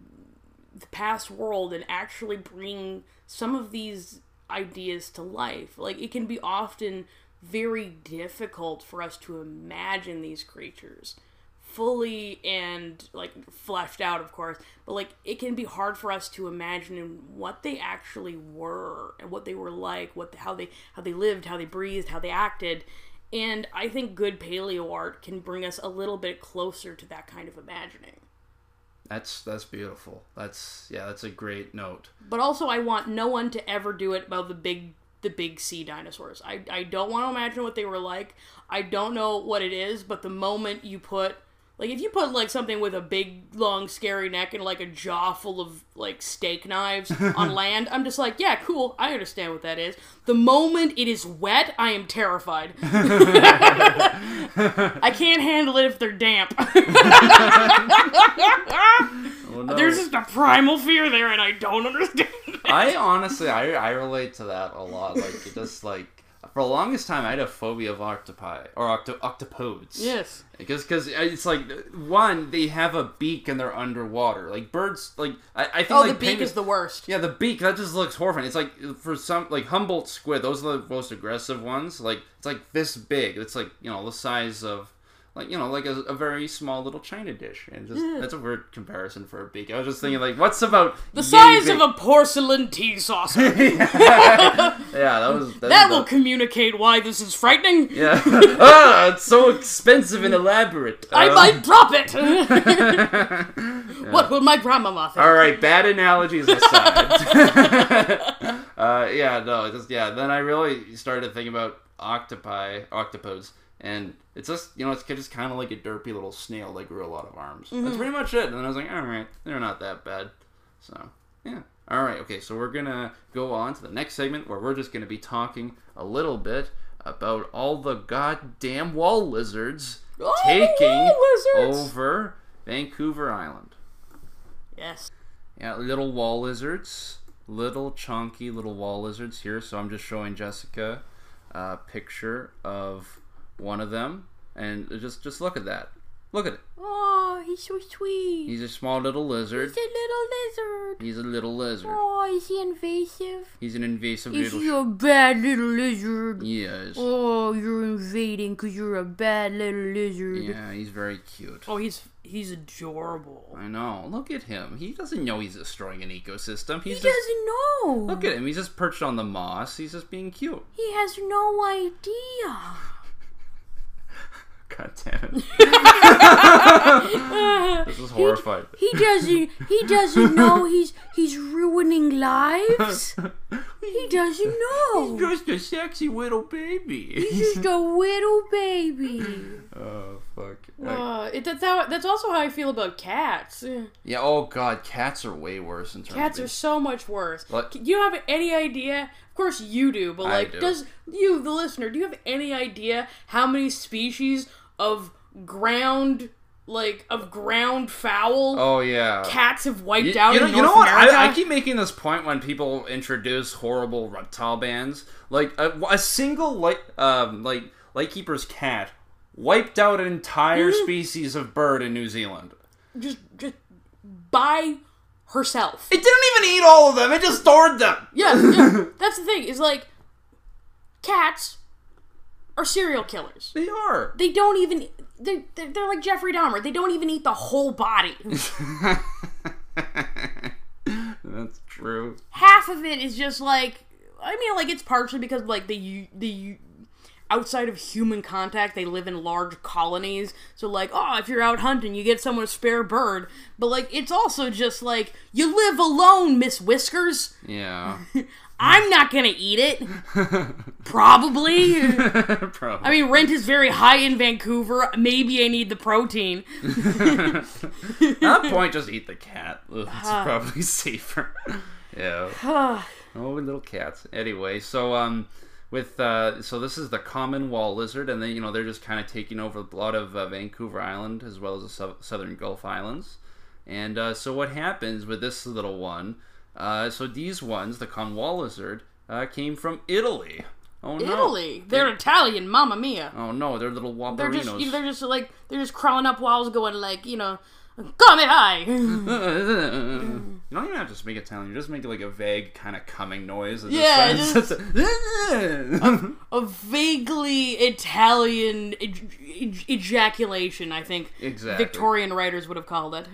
the past world and actually bring some of these ideas to life. Like it can be often very difficult for us to imagine these creatures fully and like fleshed out of course but like it can be hard for us to imagine what they actually were and what they were like what how they how they lived how they breathed how they acted and i think good paleo art can bring us a little bit closer to that kind of imagining That's that's beautiful. That's yeah, that's a great note. but also I want no one to ever do it about the big the big sea dinosaurs. I, I don't want to imagine what they were like. I don't know what it is, but the moment you put like if you put like something with a big long scary neck and like a jaw full of like steak knives <laughs> on land, I'm just like, yeah, cool. I understand what that is. The moment it is wet, I am terrified. <laughs> I can't handle it if they're damp. <laughs> Oh, no. There's just a primal fear there and I don't understand. it. I honestly, I, I relate to that a lot. Like, it just like for the longest time, I had a phobia of octopi or octo- octopodes. yes. Because because it's like one, they have a beak and they're underwater. Like birds, like I, I think Oh, like the beak is the worst. Yeah, the beak that just looks horrifying. It's like for some like Humboldt squid, those are the most aggressive ones. Like it's like this big. It's like you know the size of like you know like a, a very small little china dish. And just that's a weird comparison for a beak. I was just thinking like, what's about The size of a porcelain tea saucer. <laughs> <laughs> yeah that was that, that will communicate why this is frightening. yeah <laughs> ah it's so expensive and elaborate. I Uh, might drop it. What will my grandmama think? All right, bad analogies aside. uh, yeah, no, just yeah. Then I really started thinking about octopi, octopodes, and it's just you know it's just kind of like a derpy little snail that grew a lot of arms. That's mm-hmm. pretty much it. And then I was like, all right, they're not that bad. So yeah. All right, okay. So we're gonna go on to the next segment where we're just gonna be talking a little bit about all the goddamn wall lizards Oh, taking wall lizards! over Vancouver Island. Yes. Yeah, little wall lizards, little chunky little wall lizards here. So I'm just showing Jessica a picture of one of them, and just just look at that. Look at it. Oh, he's so sweet. He's a small little lizard. He's a little lizard. He's a little lizard. Oh, is he invasive? He's an invasive Is little. he a bad little lizard? yes. Oh, you're invading because you're a bad little lizard. Yeah, he's very cute. Oh, he's he's adorable. I know. Look at him. He doesn't know he's destroying an ecosystem. He He's just doesn't know. look at him. He's just perched on the moss. He's just being cute. He has no idea. God damn it. <laughs> this is horrifying. He doesn't. He doesn't know he's he's ruining lives. <laughs> He doesn't know. He's just a sexy little baby. He's just a little baby. <laughs> oh fuck. Uh, it, that's how. That's also how I feel about cats. Yeah. Oh god, cats are way worse in terms. Of cats of are so much worse. What? Do you have any idea? Of course you do, but like, do. does you, the listener, do you have any idea how many species of ground, like of ground fowl, Oh yeah. cats have wiped You, out you know, you know what? I, I keep making this point when people introduce horrible reptile bans. Like a, a single light, um, like lightkeeper's cat wiped out an entire Mm-hmm. species of bird in New Zealand. just, just by herself. It didn't even eat all of them. It just stored them. Yeah, yeah. <laughs> That's the thing. Is like, cats are serial killers. They are. They don't even. They're, they're, they're like Jeffrey Dahmer. They don't even eat the whole body. <laughs> That's true. Half of it is just like. I mean, like it's partially because like the the outside of human contact, they live in large colonies. So, like, oh, if you're out hunting, you get someone a spare bird. But, like, it's also just like, you live alone, Miss Whiskers. Yeah. <laughs> <laughs> I'm not gonna eat it. Probably. <laughs> Probably. I mean, rent is very high in Vancouver. Maybe I need the protein. <laughs> At that point, just eat the cat. Ugh, it's <sighs> probably safer. <laughs> yeah. <sighs> oh, little cats. Anyway, so um, with uh, so this is the common wall lizard, and then you know they're just kind of taking over a lot of uh, Vancouver Island as well as the sou- southern Gulf Islands. And uh, so what happens with this little one? Uh, so these ones, the common wall lizard, uh, came from Italy. Oh no! Italy. They're Italian, mamma mia. Oh no, they're little They're just, wamperinos. they're just like, they're just crawling up walls going like, you know, come high. <laughs> <laughs> you don't even have to speak Italian. You just make like a vague kind of coming noise. that Yeah, just <laughs> sounds- a vaguely Italian ej- ej- ejaculation, I think Exactly. Victorian writers would have called it.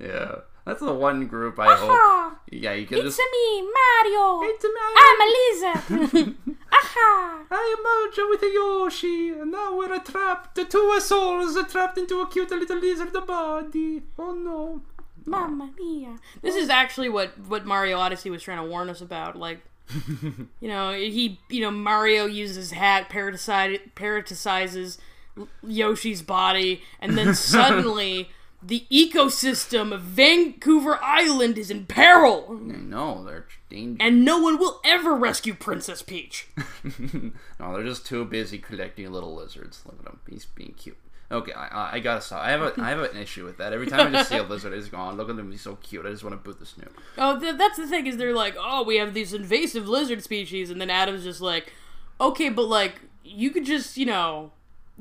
yeah, that's the one group I hope. Yeah, you can just. me, Mario. It's Mario. I'm a lizard. <laughs> Aha! I am Mojo with a Yoshi, and now we're trapped. The two souls are trapped into a cute little lizard body. Oh no. Mamma mia. This is actually what what Mario Odyssey was trying to warn us about. Like, <laughs> you know, he, you know, Mario uses his hat, parasite, parasitizes Yoshi's body, and then <laughs> suddenly the ecosystem of Vancouver Island is in peril, know they're dangerous. and no one will ever rescue Princess Peach. <laughs> no, they're just too busy collecting little lizards. Look at him. He's being cute. Okay, I, I, I gotta stop. I have a I have an issue with that. Every time I just see a <laughs> lizard, it's gone. Look at him. He's so cute. I just want to boot the snoot. Oh, th- that's the thing is they're like, oh, we have these invasive lizard species, and then Adam's just like, okay, but like you could just you know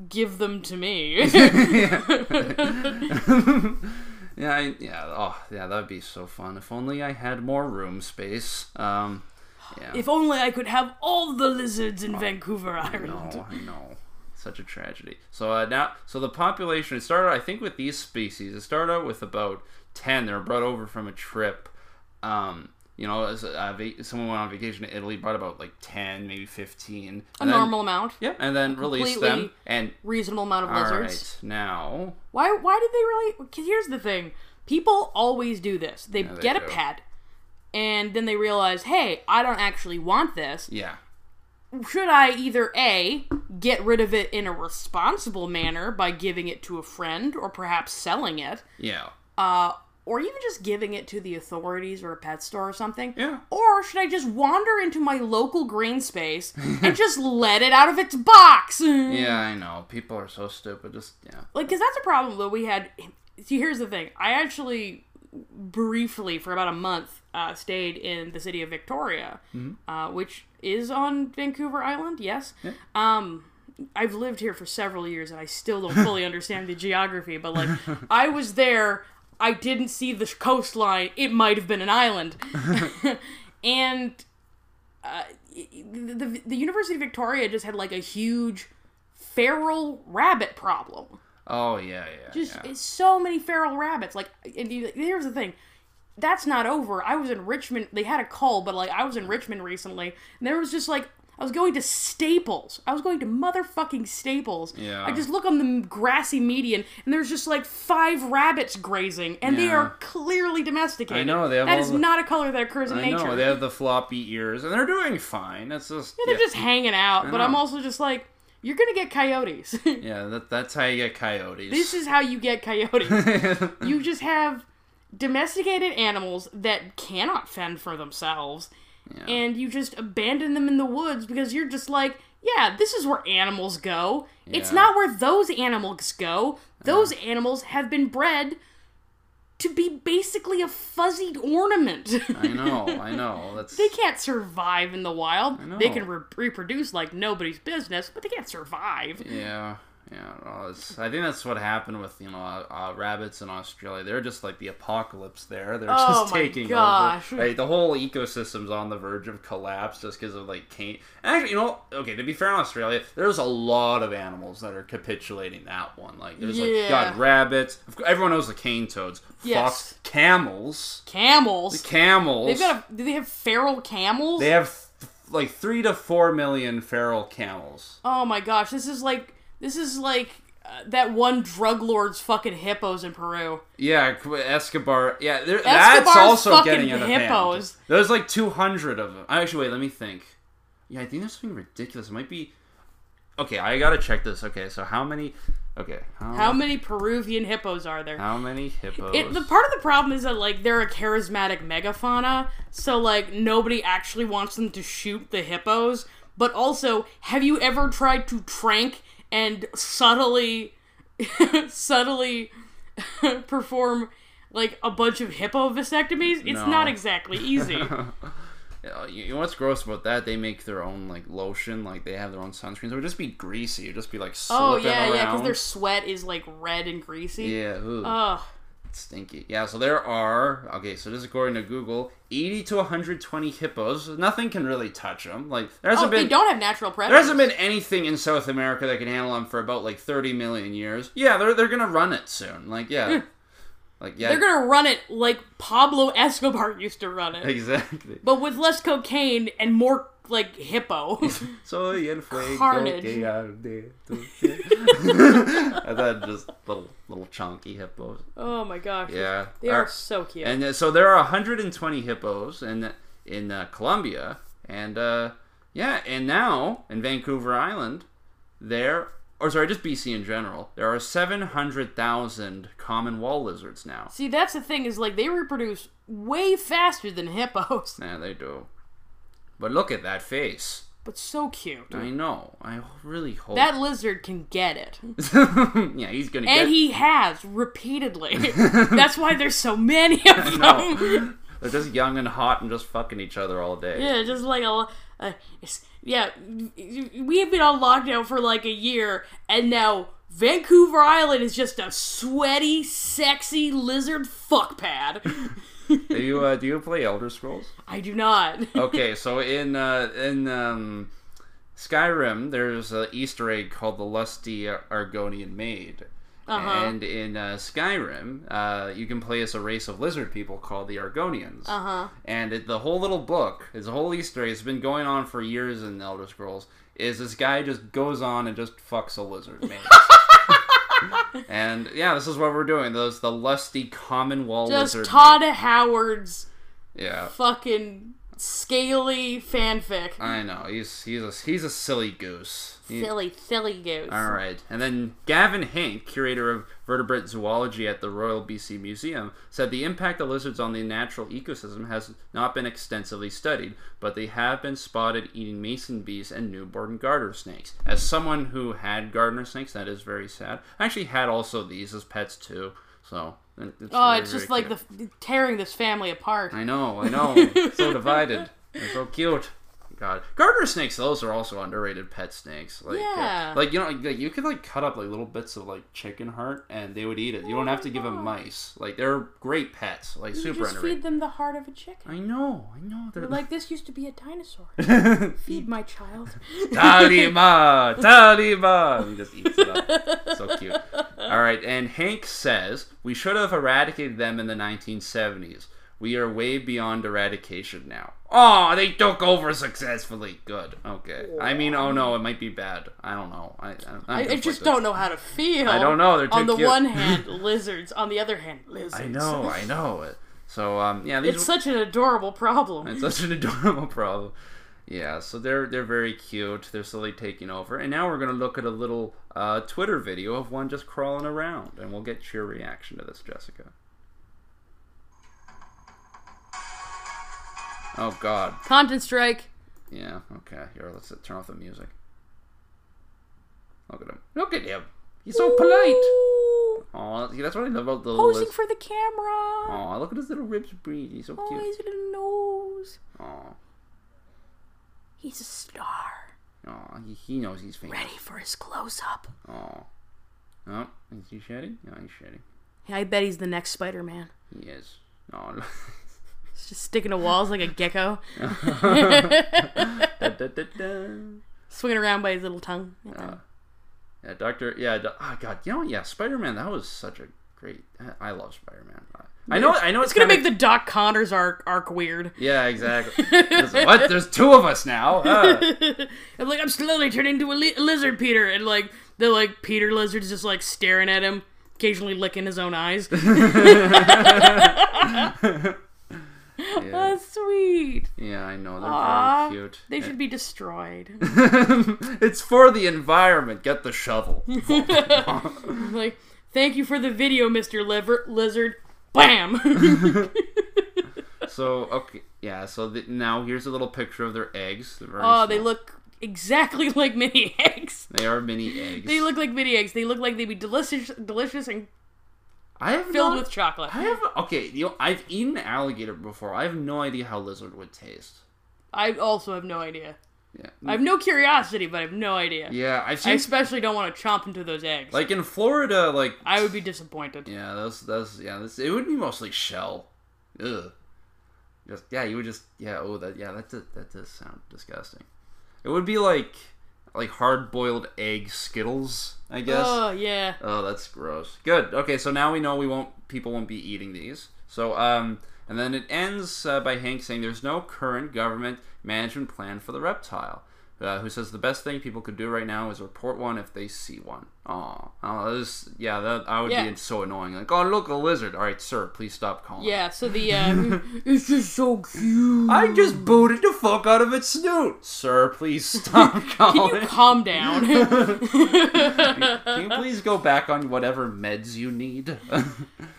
give them to me. <laughs> Yeah, I, yeah. Oh, yeah. That'd be so fun. If only I had more room space. Um, yeah. if only I could have all the lizards in Vancouver I Island. know, I know. Such a tragedy. So uh, now, so the population it started. I think with these species, it started out with about ten. They were brought over from a trip. Um, you know, as a, someone went on vacation to Italy, brought about like ten, maybe fifteen. A then- normal amount, Yeah, and then released them. And reasonable amount of all lizards. right, now Why? Why did they really? Because here's the thing: people always do this. They they get a pet, and then they realize, hey, I don't actually want this. yeah, should I either A, get rid of it in a responsible manner by giving it to a friend or perhaps selling it, yeah, uh, or even just giving it to the authorities or a pet store or something? Yeah. Or should I just wander into my local green space <laughs> and just let it out of its box? <laughs> yeah. I know people are so stupid. Just yeah. Like, because that's a problem that we had. See, here's the thing. I actually briefly, for about a month, uh, stayed in the city of Victoria, uh, which is on Vancouver Island. Yes. Um, I've lived here for several years and I still don't <laughs> fully understand the geography, but like I was there, I didn't see the coastline. It might have been an island, <laughs> and uh, the, the University of Victoria just had like a huge feral rabbit problem. Oh yeah, yeah. Just yeah. it's so many feral rabbits. Like, and you- here's the thing. That's not over. I was in Richmond. They had a call, but like I was in Richmond recently, and there was just like I was going to Staples. I was going to motherfucking Staples. Yeah. I just look on the grassy median, and there's just like five rabbits grazing, and they are clearly domesticated. I know, they have That is the- not a color that occurs in I nature. know they have the floppy ears, and they're doing fine. It's just They're yeah, just hanging out, but I'm also just like, you're gonna get coyotes. <laughs> yeah. That, that's how you get coyotes. This is how you get coyotes. <laughs> you just have domesticated animals that cannot fend for themselves, and you just abandon them in the woods because you're just like, yeah, this is where animals go. It's not where those animals go. Those animals have been bred to be basically a fuzzy ornament. I know, I <laughs> know. That's they can't survive in the wild. They know. can re- reproduce like nobody's business, but they can't survive. Yeah, yeah. well, it's- I think that's what happened with you know uh, uh, rabbits in Australia. They're just like the apocalypse there. They're Oh <laughs> just taking gosh. over. Like, the whole ecosystem's on the verge of collapse just because of like cane. Actually, you know, okay. To be fair, in Australia, there's a lot of animals that are capitulating that one. Like there's like Yeah. got rabbits. Everyone knows the cane toads. Yes. Fox, camels. Camels. Camels. They've got a. Do they have feral camels? They have like three to four million feral camels. Oh my gosh, this is like this is like uh, that one drug lord's fucking hippos in Peru. Yeah, Escobar. Yeah, there, that's also getting out of hand. hippos. There's like 200 of them. Actually, wait, let me think. Yeah, I think there's something ridiculous. It might be. Okay, I gotta check this. Okay, so how many? Okay, how, How many Peruvian hippos are there? how many hippos? It, the part of the problem is that like they're a charismatic megafauna, so like nobody actually wants them to shoot the hippos. But also, have you ever tried to trank and subtly, <laughs> subtly <laughs> perform like a bunch of hippo vasectomies? It's No. not exactly easy. <laughs> You know what's gross about that? They make their own like lotion. Like they have their own sunscreens. It would just be greasy. It'd just be like oh yeah, around. yeah, because their sweat is like red and greasy. Yeah, ooh. Ugh. Stinky. Yeah, so there are okay. So this is according to Google, eighty to one hundred twenty hippos. Nothing can really touch them. Like there Oh, hasn't they been don't have natural predators. there hasn't been anything in South America that can handle them for about like thirty million years. Yeah, they're they're gonna run it soon. Like yeah, hmm. like yeah, They're gonna run it like Pablo Escobar <laughs> used to run it. exactly. but with less cocaine and more like hippo. <laughs> Soy el fuego Carnage. que arde and <laughs> <laughs> then just little little chunky hippos. oh my gosh. Yeah, They Ar- are so cute. And uh, so there are 120 hippos in in uh, Colombia, and uh, yeah, and now in Vancouver Island, there, or sorry, just BC in general, there are 700,000 common wall lizards now. See, that's the thing is like they reproduce way faster than hippos, Yeah, they do. But look at that face. but so cute. I know. I really hope That lizard can get it. <laughs> yeah, he's gonna get. It. And he has repeatedly. <laughs> That's why there's so many of them. <laughs> They're just young and hot and just fucking each other all day. Yeah, just like a, it's, yeah. We have been on lockdown for like a year, and now Vancouver Island is just a sweaty, sexy lizard fuck pad. Do you uh, do you play Elder Scrolls? <laughs> I do not. <laughs> okay, so in uh, in um, Skyrim, there's an Easter egg called the Lusty Argonian Maid. Uh-huh. And in uh, Skyrim, uh, you can play as a race of lizard people called the Argonians. Uh huh. And it, the whole little book, a whole Easter egg. It's been going on for years in Elder Scrolls. Is this guy just goes on and just fucks a lizard maid? <laughs> and yeah, this is what we're doing. Those the lusty common wall Just lizard. Todd Howard's. Yeah. fucking scaly fanfic. I know he's he's a he's a silly goose. He- Silly, silly goose. all right, and then Gavin Hanke, curator of vertebrate zoology at the Royal BC Museum, said the impact of lizards on the natural ecosystem has not been extensively studied, but they have been spotted eating mason bees and newborn garter snakes. As someone who had gardener snakes, that is very sad. I actually had also these as pets too, so it's Oh, very, it's just like the tearing this family apart. I know, I know, <laughs> so divided. They're so cute. God, garter snakes. Those are also underrated pet snakes. Like, uh, Yeah. like you know, like, you could like cut up like little bits of like chicken heart, and they would eat it. You don't have to give them mice. Like they're great pets. Like You super just underrated. feed them the heart of a chicken. I know, I know. They're Like this used to be a dinosaur. <laughs> Feed my child. <laughs> Talima, <laughs> Talima. He just eats it up. So cute. All right, and Hanke says we should have eradicated them in the 1970s. We are way beyond eradication now. Oh, they took over successfully. Good. Okay. I mean, oh no, it might be bad. I don't know. I, I, I, just don't know how to feel. I don't know, they're on the cute. one hand, <laughs> lizards. On the other hand, lizards. I know. I <laughs> know. So um, yeah, these It's such an adorable problem. It's such an <laughs> adorable problem. Yeah, so they're they're very cute. They're slowly taking over, and now we're gonna look at a little uh, Twitter video of one just crawling around, and we'll get your reaction to this, Jessica. Oh God. Content strike. Yeah. Okay. Here, let's turn off the music. Look at him. Look at him. He's so polite. Ooh, Oh, that's what I love about the posing little. for the camera. Oh, look at his little ribs breathe. He's so oh, cute. Oh, his little nose. Oh, He's a star. oh, he, he knows he's famous. Ready for his close up. Oh. Oh, is he shedding? No, he's shedding. Yeah, I bet he's the next Spider Man. He is. <laughs> Oh. Just sticking to walls like a gecko, <laughs> da, da, da, swinging around by his little tongue. Yeah, Doctor. Yeah, oh God. You know, yeah, Spider Man. That was such a great. I love Spider Man. I know. I know. It's, It's gonna make the Doc Connors arc arc weird. Yeah, exactly. <laughs> What? There's two of us now. Ah. <laughs> I'm like, I'm slowly turning into a, li- a lizard, Peter, and like the like Peter lizard's just like staring at him, occasionally licking his own eyes. Yeah, <laughs> That's sweet. yeah, I know. They're Aw, very cute. They should be destroyed. <laughs> it's for the environment. Get the shovel. <laughs> like, thank you for the video, Liver- Lizard. Bam. so okay, yeah. So the, now here's a little picture of their eggs. Oh, they look exactly like mini eggs. They are mini eggs. They look like mini eggs. They look like they'd be delicious, delicious and I have filled not- with chocolate. I have okay. You know, I've eaten alligator before. I have no idea how lizard would taste. I also have no idea. Yeah, I have no curiosity, but I have no idea. yeah. I've I especially don't want to chomp into those eggs. like in Florida, like I would be disappointed. yeah, that's that's yeah. That's, it would be mostly shell. Ugh. Just yeah, you would just yeah. Oh, that yeah. That does, that does sound disgusting. It would be like like hard boiled egg Skittles, I guess. Oh yeah. Oh, that's gross. Good. Okay, so now we know we won't. People won't be eating these. So, um, and then it ends uh, by Hanke saying there's no current government management plan for the reptile. Uh, who says the best thing people could do right now is report one if they see one. Aw. Oh, this, yeah, that I would Yeah. be so annoying. Like, oh, look, a lizard. All right, sir, please stop calling. Yeah, so the uh, <laughs> it's just so cute. I just booted the fuck out of its snoot. Sir, please <laughs> stop calling. Can you calm down? <laughs> Can you please go back on whatever meds you need?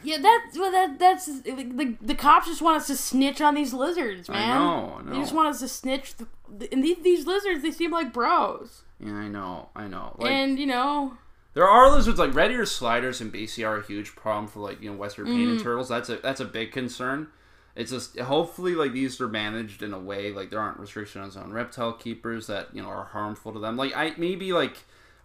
yeah, that's well, that that's the the cops just want us to snitch on these lizards, man. I know, I They just want us to snitch. The, and these, these lizards, they seem like bros. yeah, I know, I know. Like, and you know, There are lizards like red ear sliders in BC are a huge problem for like you know western Mm. painted turtles. That's a that's a big concern. It's just hopefully like these are managed in a way like there aren't restrictions on reptile keepers that you know are harmful to them. Like I maybe like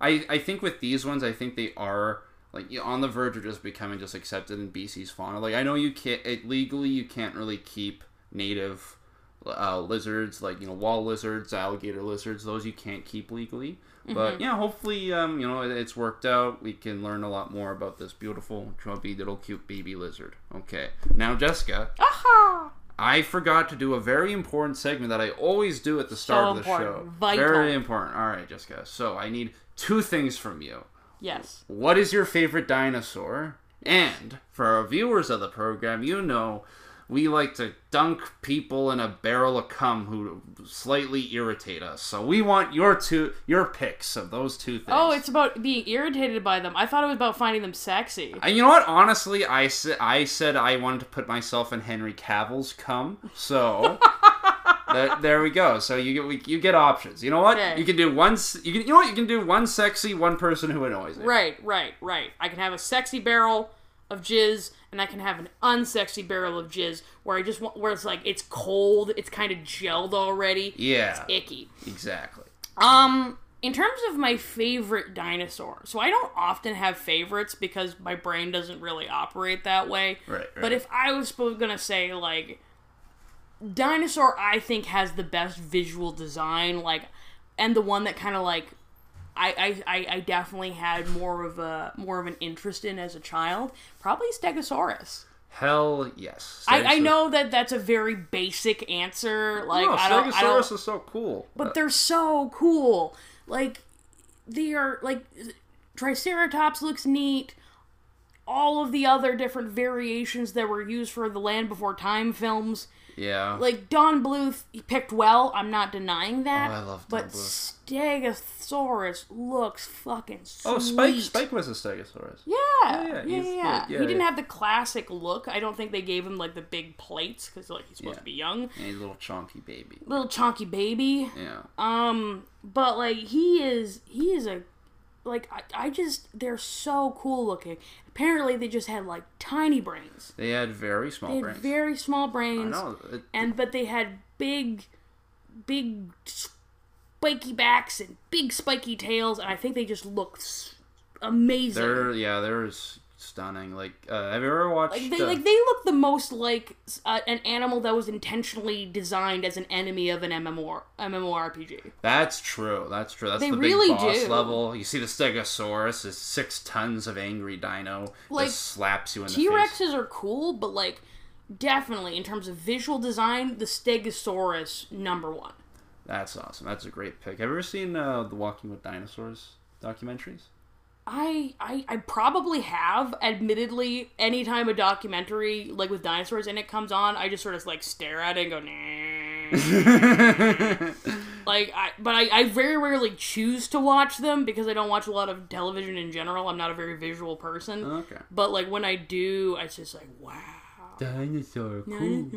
I I think with these ones I think they are like on the verge of just becoming just accepted in BC's fauna. Like I know you can't it, legally you can't really keep native uh, lizards like you know wall lizards, alligator lizards. Those you can't keep legally. But yeah, hopefully um, you know it, it's worked out. We can learn a lot more about this beautiful, chubby little cute baby lizard. Okay, now Jessica, aha! I forgot to do a very important segment that I always do at the start of the important. show. Vital. Very important. All right, Jessica. So I need two things from you. Yes. What is your favorite dinosaur? And for our viewers of the program, you know we like to dunk people in a barrel of cum who slightly irritate us. So we want your two your picks of those two things. Oh, it's about being irritated by them. I thought it was about finding them sexy. And you know what? Honestly, I said I said I wanted to put myself in Henry Cavill's cum. So <laughs> that, there we go. So you get we, you get options. You know what? Okay. You can do one. You can you know what? You can do one sexy, one person who annoys me. Right, right, right. I can have a sexy barrel, of jizz, and I can have an unsexy barrel of jizz where I just want where it's like it's cold, it's kind of gelled already, Yeah. icky. Exactly. Um, in terms of my favorite dinosaur, so I don't often have favorites because my brain doesn't really operate that way. Right, But if I was gonna say like dinosaur, I think has the best visual design, like, and the one that kind of like. I, I, I- definitely had more of a more of an interest in as a child. Probably Stegosaurus. Hell yes. I, I know that that's a very basic answer. Like No, I don't, I don't Stegosaurus is so cool. but uh, they're so cool. Like they are like Triceratops looks neat. All of the other different variations that were used for the Land Before Time films, yeah. like Don Bluth, he picked well. I'm not denying that. Oh, I love Don but Bluth. Stegosaurus looks fucking sweet. oh, Spike. Spike was a Stegosaurus. Yeah, yeah, yeah, yeah. he's- yeah, yeah, He didn't yeah. have the classic look. I don't think they gave him like the big plates because like he's supposed Yeah. to be young, And he's a little chonky baby. little chonky baby. Yeah. Um, but like he is, he is a, like I, I just they're so cool looking. Apparently, they just had like tiny brains. They had very small They had brains. very small brains. I know. It, and but they had big, big spiky backs and big spiky tails, and I think they just looked amazing. they're yeah, they're s- stunning. Like, uh, have you ever watched? Like they, uh, like they look the most like uh, an animal that was intentionally designed as an enemy of an MMO MMORPG. That's true. That's true. That's They the really big boss do. level. You see the Stegosaurus is six tons of angry dino Like, that slaps you in T the face. T Rexes are cool, but like definitely in terms of visual design, the Stegosaurus number one. That's awesome. That's a great pick. Have you ever seen uh, the Walking with Dinosaurs documentaries? I, I I probably have. Admittedly, anytime a documentary like with dinosaurs in it comes on, I just sort of like stare at it and go nah. <laughs> like I, but I, I very rarely choose to watch them because I don't watch a lot of television in general. I'm not a very visual person. Okay. But like when I do, it's just like wow. Dinosaur, cool.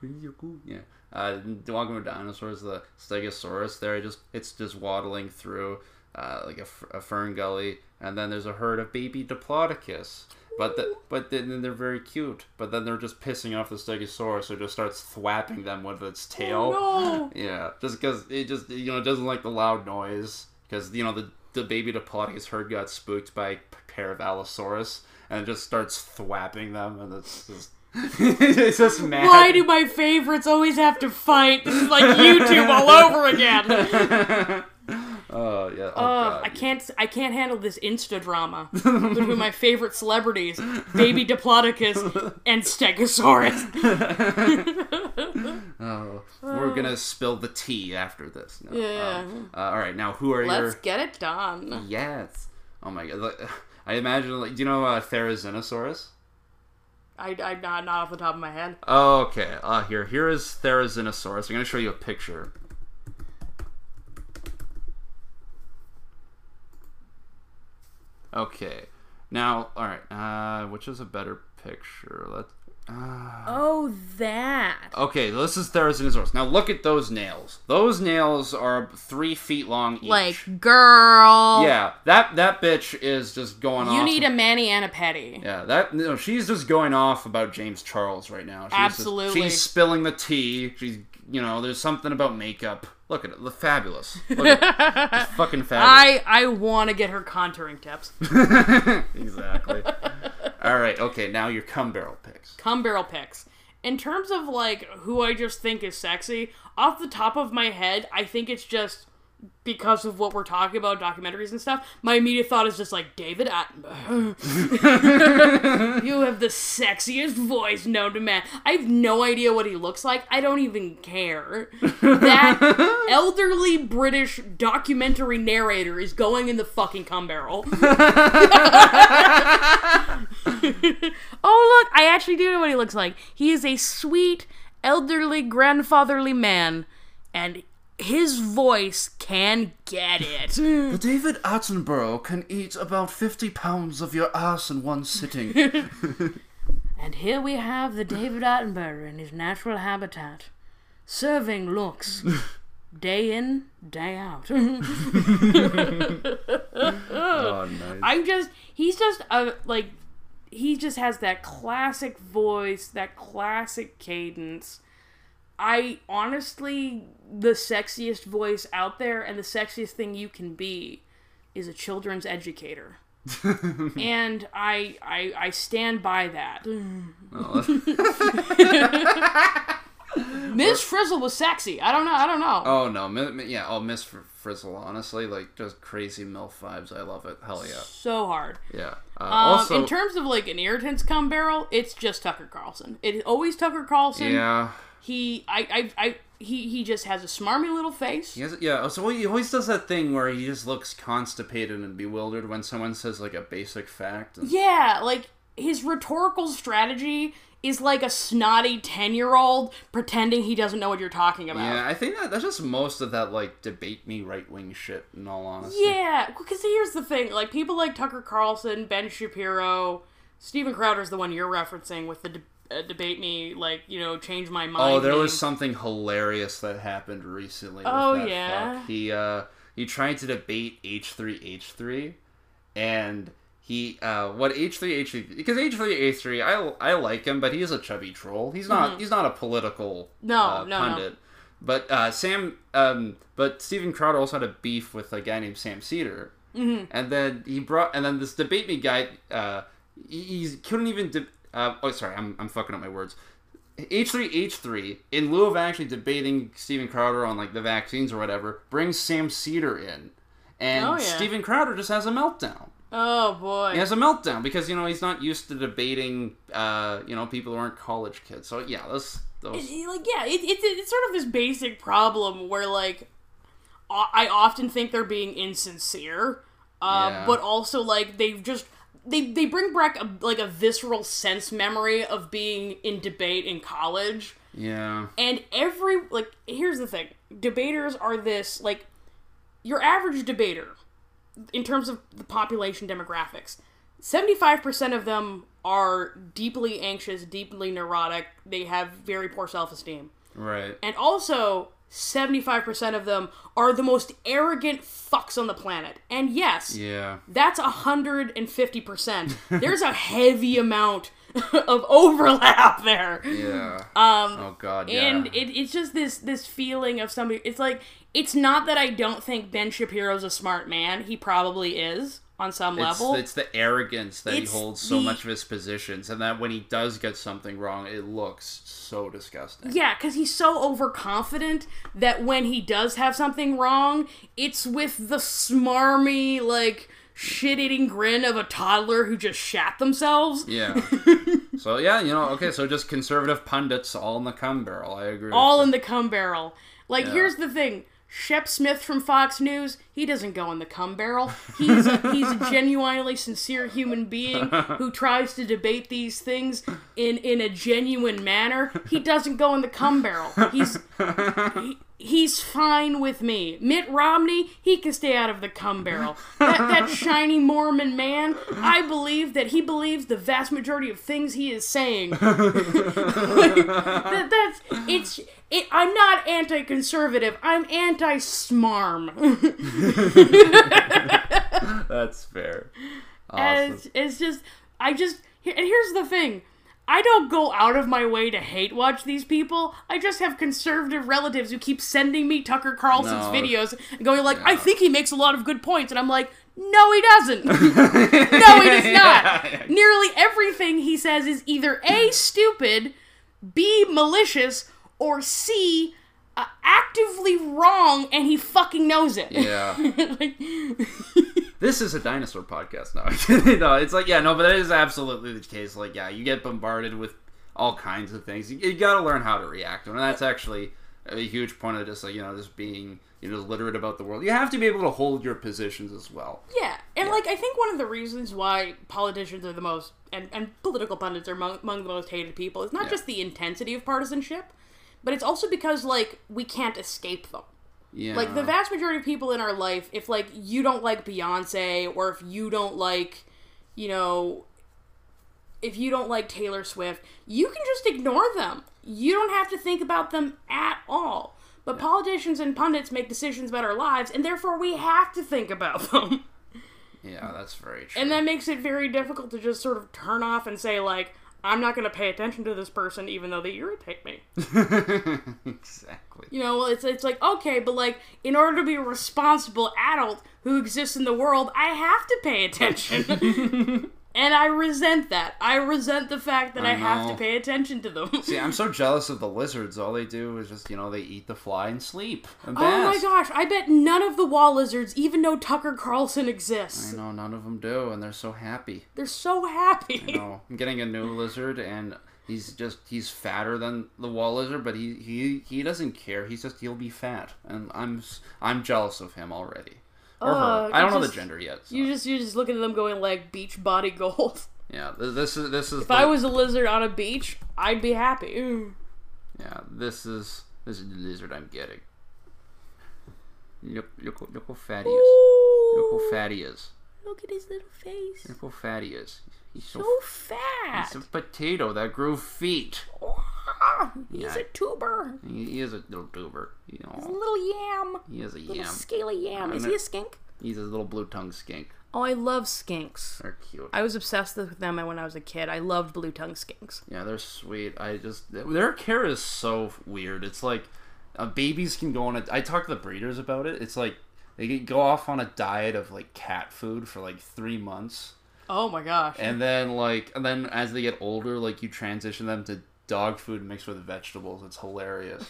Dinosaur, cool. Yeah. Uh, Walking with Dinosaurs, the Stegosaurus there, just it's just waddling through uh, like a fern gully, and then there's a herd of baby Diplodocus. But the, but then they're very cute. But then they're just pissing off the Stegosaurus, so it just starts thwapping them with its tail. No. Yeah, just because it just you know it doesn't like the loud noise because you know the the baby Diplodocus herd got spooked by a pair of Allosaurus and it just starts thwapping them and it's just <laughs> it's just mad. Why do my favorites always have to fight? This is like YouTube all over again. <laughs> Oh yeah. Oh, Uh. I can't. I can't handle this Insta drama between my <laughs> favorite celebrities, Baby Diplodocus and Stegosaurus. <laughs> Oh, we're gonna spill the tea after this. No, Yeah. um, uh, all right. Now, who are Let's your? get it done. Yes. Oh my god. <sighs> I imagine like do you know uh, Therizinosaurus? I, I not not off the top of my head. Oh, okay. Uh, here, here is Therizinosaurus. I'm gonna show you a picture. Okay. Now, all right. Uh, which is a better picture? Let. Uh, Oh, that. okay, this is Therizinosaurus. Now look at those nails. Those nails are three feet long each. Like, girl. Yeah, that that bitch is just going off. You need a Manny and a Petty. Yeah, that no, she's just going off about James Charles right now. She's just- Absolutely. she's spilling the tea. She's, you know, there's something about makeup. Look at it, look fabulous. Look at it. It's <laughs> fucking fabulous. I I want to get her contouring tips. <laughs> exactly. All right, okay, now your cum barrel picks. Cum barrel picks. In terms of like who I just think is sexy, off the top of my head, I think it's just because of what we're talking about, documentaries and stuff. My immediate thought is just like David Attenborough. <laughs> you have the sexiest voice known to man. I have no idea what he looks like. I don't even care. That <laughs> elderly British documentary narrator is going in the fucking cum barrel. <laughs> Oh, look, I actually do know what he looks like. He is a sweet, elderly, grandfatherly man, and his voice can get it. <laughs> The David Attenborough can eat about 50 pounds of your ass in one sitting. <laughs> and here we have the David Attenborough in his natural habitat, serving looks. <laughs> Day in, day out. oh, nice. I'm just, he's just a, like, he just has that classic voice, that classic cadence. I honestly, the sexiest voice out there and the sexiest thing you can be is a children's educator. <laughs> and I, I I stand by that. Miss <laughs> Frizzle was sexy. I don't know. I don't know. Oh no, mi- mi- yeah, oh Miss Fr- Frizzle, honestly, like just crazy milf vibes. I love it. Hell yeah, So hard. yeah. Uh, Um, also, in terms of like an irritants come barrel, it's just Tucker Carlson. It is always Tucker Carlson. yeah, He, I, I, I, he, he just has a smarmy little face. he has, yeah. So he always does that thing where he just looks constipated and bewildered when someone says like a basic fact. And, Yeah, like his rhetorical strategy is like a snotty ten year old pretending he doesn't know what you're talking about. Yeah, I think that that's just most of that like debate me right wing shit. In all honesty, Yeah, because here's the thing: like people like Tucker Carlson, Ben Shapiro, Steven Crowder's the one you're referencing with the de- debate me, like you know, change my mind. Oh, there was something hilarious that happened recently. With Oh, that yeah? fuck. He uh he tried to debate H three H three, and he uh what H three H three because H three H three I I like him, but he's a chubby troll. He's not he's not a political Mm-hmm. No, uh, no, no. pundit. But uh, Sam, um, but Steven Crowder also had a beef with a guy named Sam Seder, mm-hmm. and then he brought, and then this debate me guy, uh, he, he couldn't even. De- uh, oh, sorry, I'm, I'm fucking up my words. H3H3, in lieu of actually debating Steven Crowder on like the vaccines or whatever, brings Sam Seder in. And Oh, yeah. Steven Crowder just has a meltdown. Oh boy. He has a meltdown because, you know, he's not used to debating, uh, you know, people who aren't college kids. So, yeah, those. those It- like yeah, it, it's it's sort of this basic problem where like I often think they're being insincere, uh, Yeah. but also like they've just they they bring back a, like a visceral sense memory of being in debate in college. yeah. And every like here's the thing. Debaters are this like your average debater in terms of the population demographics. 75% of them are deeply anxious, deeply neurotic. They have very poor self-esteem. Right. And also 75% of them are the most arrogant fucks on the planet. And yes, Yeah. that's 150%. There's a heavy amount <laughs> of overlap there. Yeah. Um. Oh God. Yeah. And it, it's just this this feeling of somebody. It's like it's not that I don't think Ben Shapiro's a smart man. He probably is on some it's, level. it's the arrogance that he holds so the- much of his positions, and that when he does get something wrong, it looks so disgusting. yeah, because he's so overconfident that when he does have something wrong, it's with the smarmy like shit-eating grin of a toddler who just shat themselves. Yeah. <laughs> so yeah, you know, okay, so just conservative pundits all in the cum barrel. I agree. all in the cum barrel. Like, Yeah. here's the thing. Shep Smith from Fox News, he doesn't go in the cum barrel. He's a, he's a genuinely sincere human being who tries to debate these things in, in a genuine manner. He doesn't go in the cum barrel. He's he, he's fine with me. Mitt Romney, he can stay out of the cum barrel. That, that shiny Mormon man, I believe that he believes the vast majority of things he is saying <laughs> that, that's it's it, I'm not anti-conservative. I'm anti-smarm. <laughs> That's fair. And it's, it's just I just and here's the thing. I don't go out of my way to hate watch these people. I just have conservative relatives who keep sending me Tucker Carlson's No. videos and going like, "I think he makes a lot of good points," and I'm like, "No, he doesn't. <laughs> no, he does <laughs> not. Nearly everything he says is either a stupid, b malicious, or c uh, actively wrong, and he fucking knows it." Yeah. <laughs> like, <laughs> This is a dinosaur podcast now. <laughs> no, it's like yeah, no, but that is absolutely the case. Like yeah, you get bombarded with all kinds of things. You, you got to learn how to react, and that's actually a huge point of just like you know just being you know literate about the world. You have to be able to hold your positions as well. Yeah, and like I think one of the reasons why politicians are the most and, and political pundits are among, among the most hated people is not Yeah. just the intensity of partisanship, but it's also because like we can't escape them. Yeah, Like the vast majority of people in our life, if like you don't like Beyonce or if you don't like, you know, if you don't like Taylor Swift, you can just ignore them. You don't have to think about them at all. But politicians and pundits make decisions about our lives, and therefore we have to think about <laughs> them. Yeah, that's very true. And that makes it very difficult to just sort of turn off and say, like, I'm not going to pay attention to this person even though they irritate me. <laughs> exactly. You know, it's it's like okay, but like in order to be a responsible adult who exists in the world, I have to pay attention. <laughs> <laughs> and I resent that. I resent the fact that I, I have to pay attention to them. See, I'm so <laughs> jealous of the lizards. All they do is just, you know, they eat the fly and sleep. And oh my gosh, I bet none of the wall lizards even know Tucker Carlson exists. I know none of them do, and they're so happy. They're so happy. You know, I'm getting a new lizard, and he's just he's fatter than the wall lizard, but he he he doesn't care. He's just he'll be fat, and I'm, I'm jealous of him already. Or Uh, her. I don't you know the gender yet. so- You just you just looking at them going like beach body gold. <laughs> yeah, this is this is. If I was a lizard on a beach, I'd be happy. Ooh. yeah, this is this is the lizard I'm getting. Look look look how fat he is. Look how fat he is. Look at his little face. Look how fat he is. He's so, So fat. he's a potato that grew feet. Ah, He's Yeah. a tuber. He, he is a little tuber. You A little yam. he is a Little yam. scaly yam. Is I'm he a- skink? He's a little blue tongue skink. Oh, I love skinks. They're cute. I was obsessed with them when I was a kid. I loved blue tongue skinks. Yeah, they're sweet. I just their care is so weird. It's like uh, babies can go on a. I talk to the breeders about it. It's like they can go off on a diet of like cat food for like three months, Oh my gosh. and then like and then as they get older, like you transition them to dog food mixed with vegetables. It's hilarious.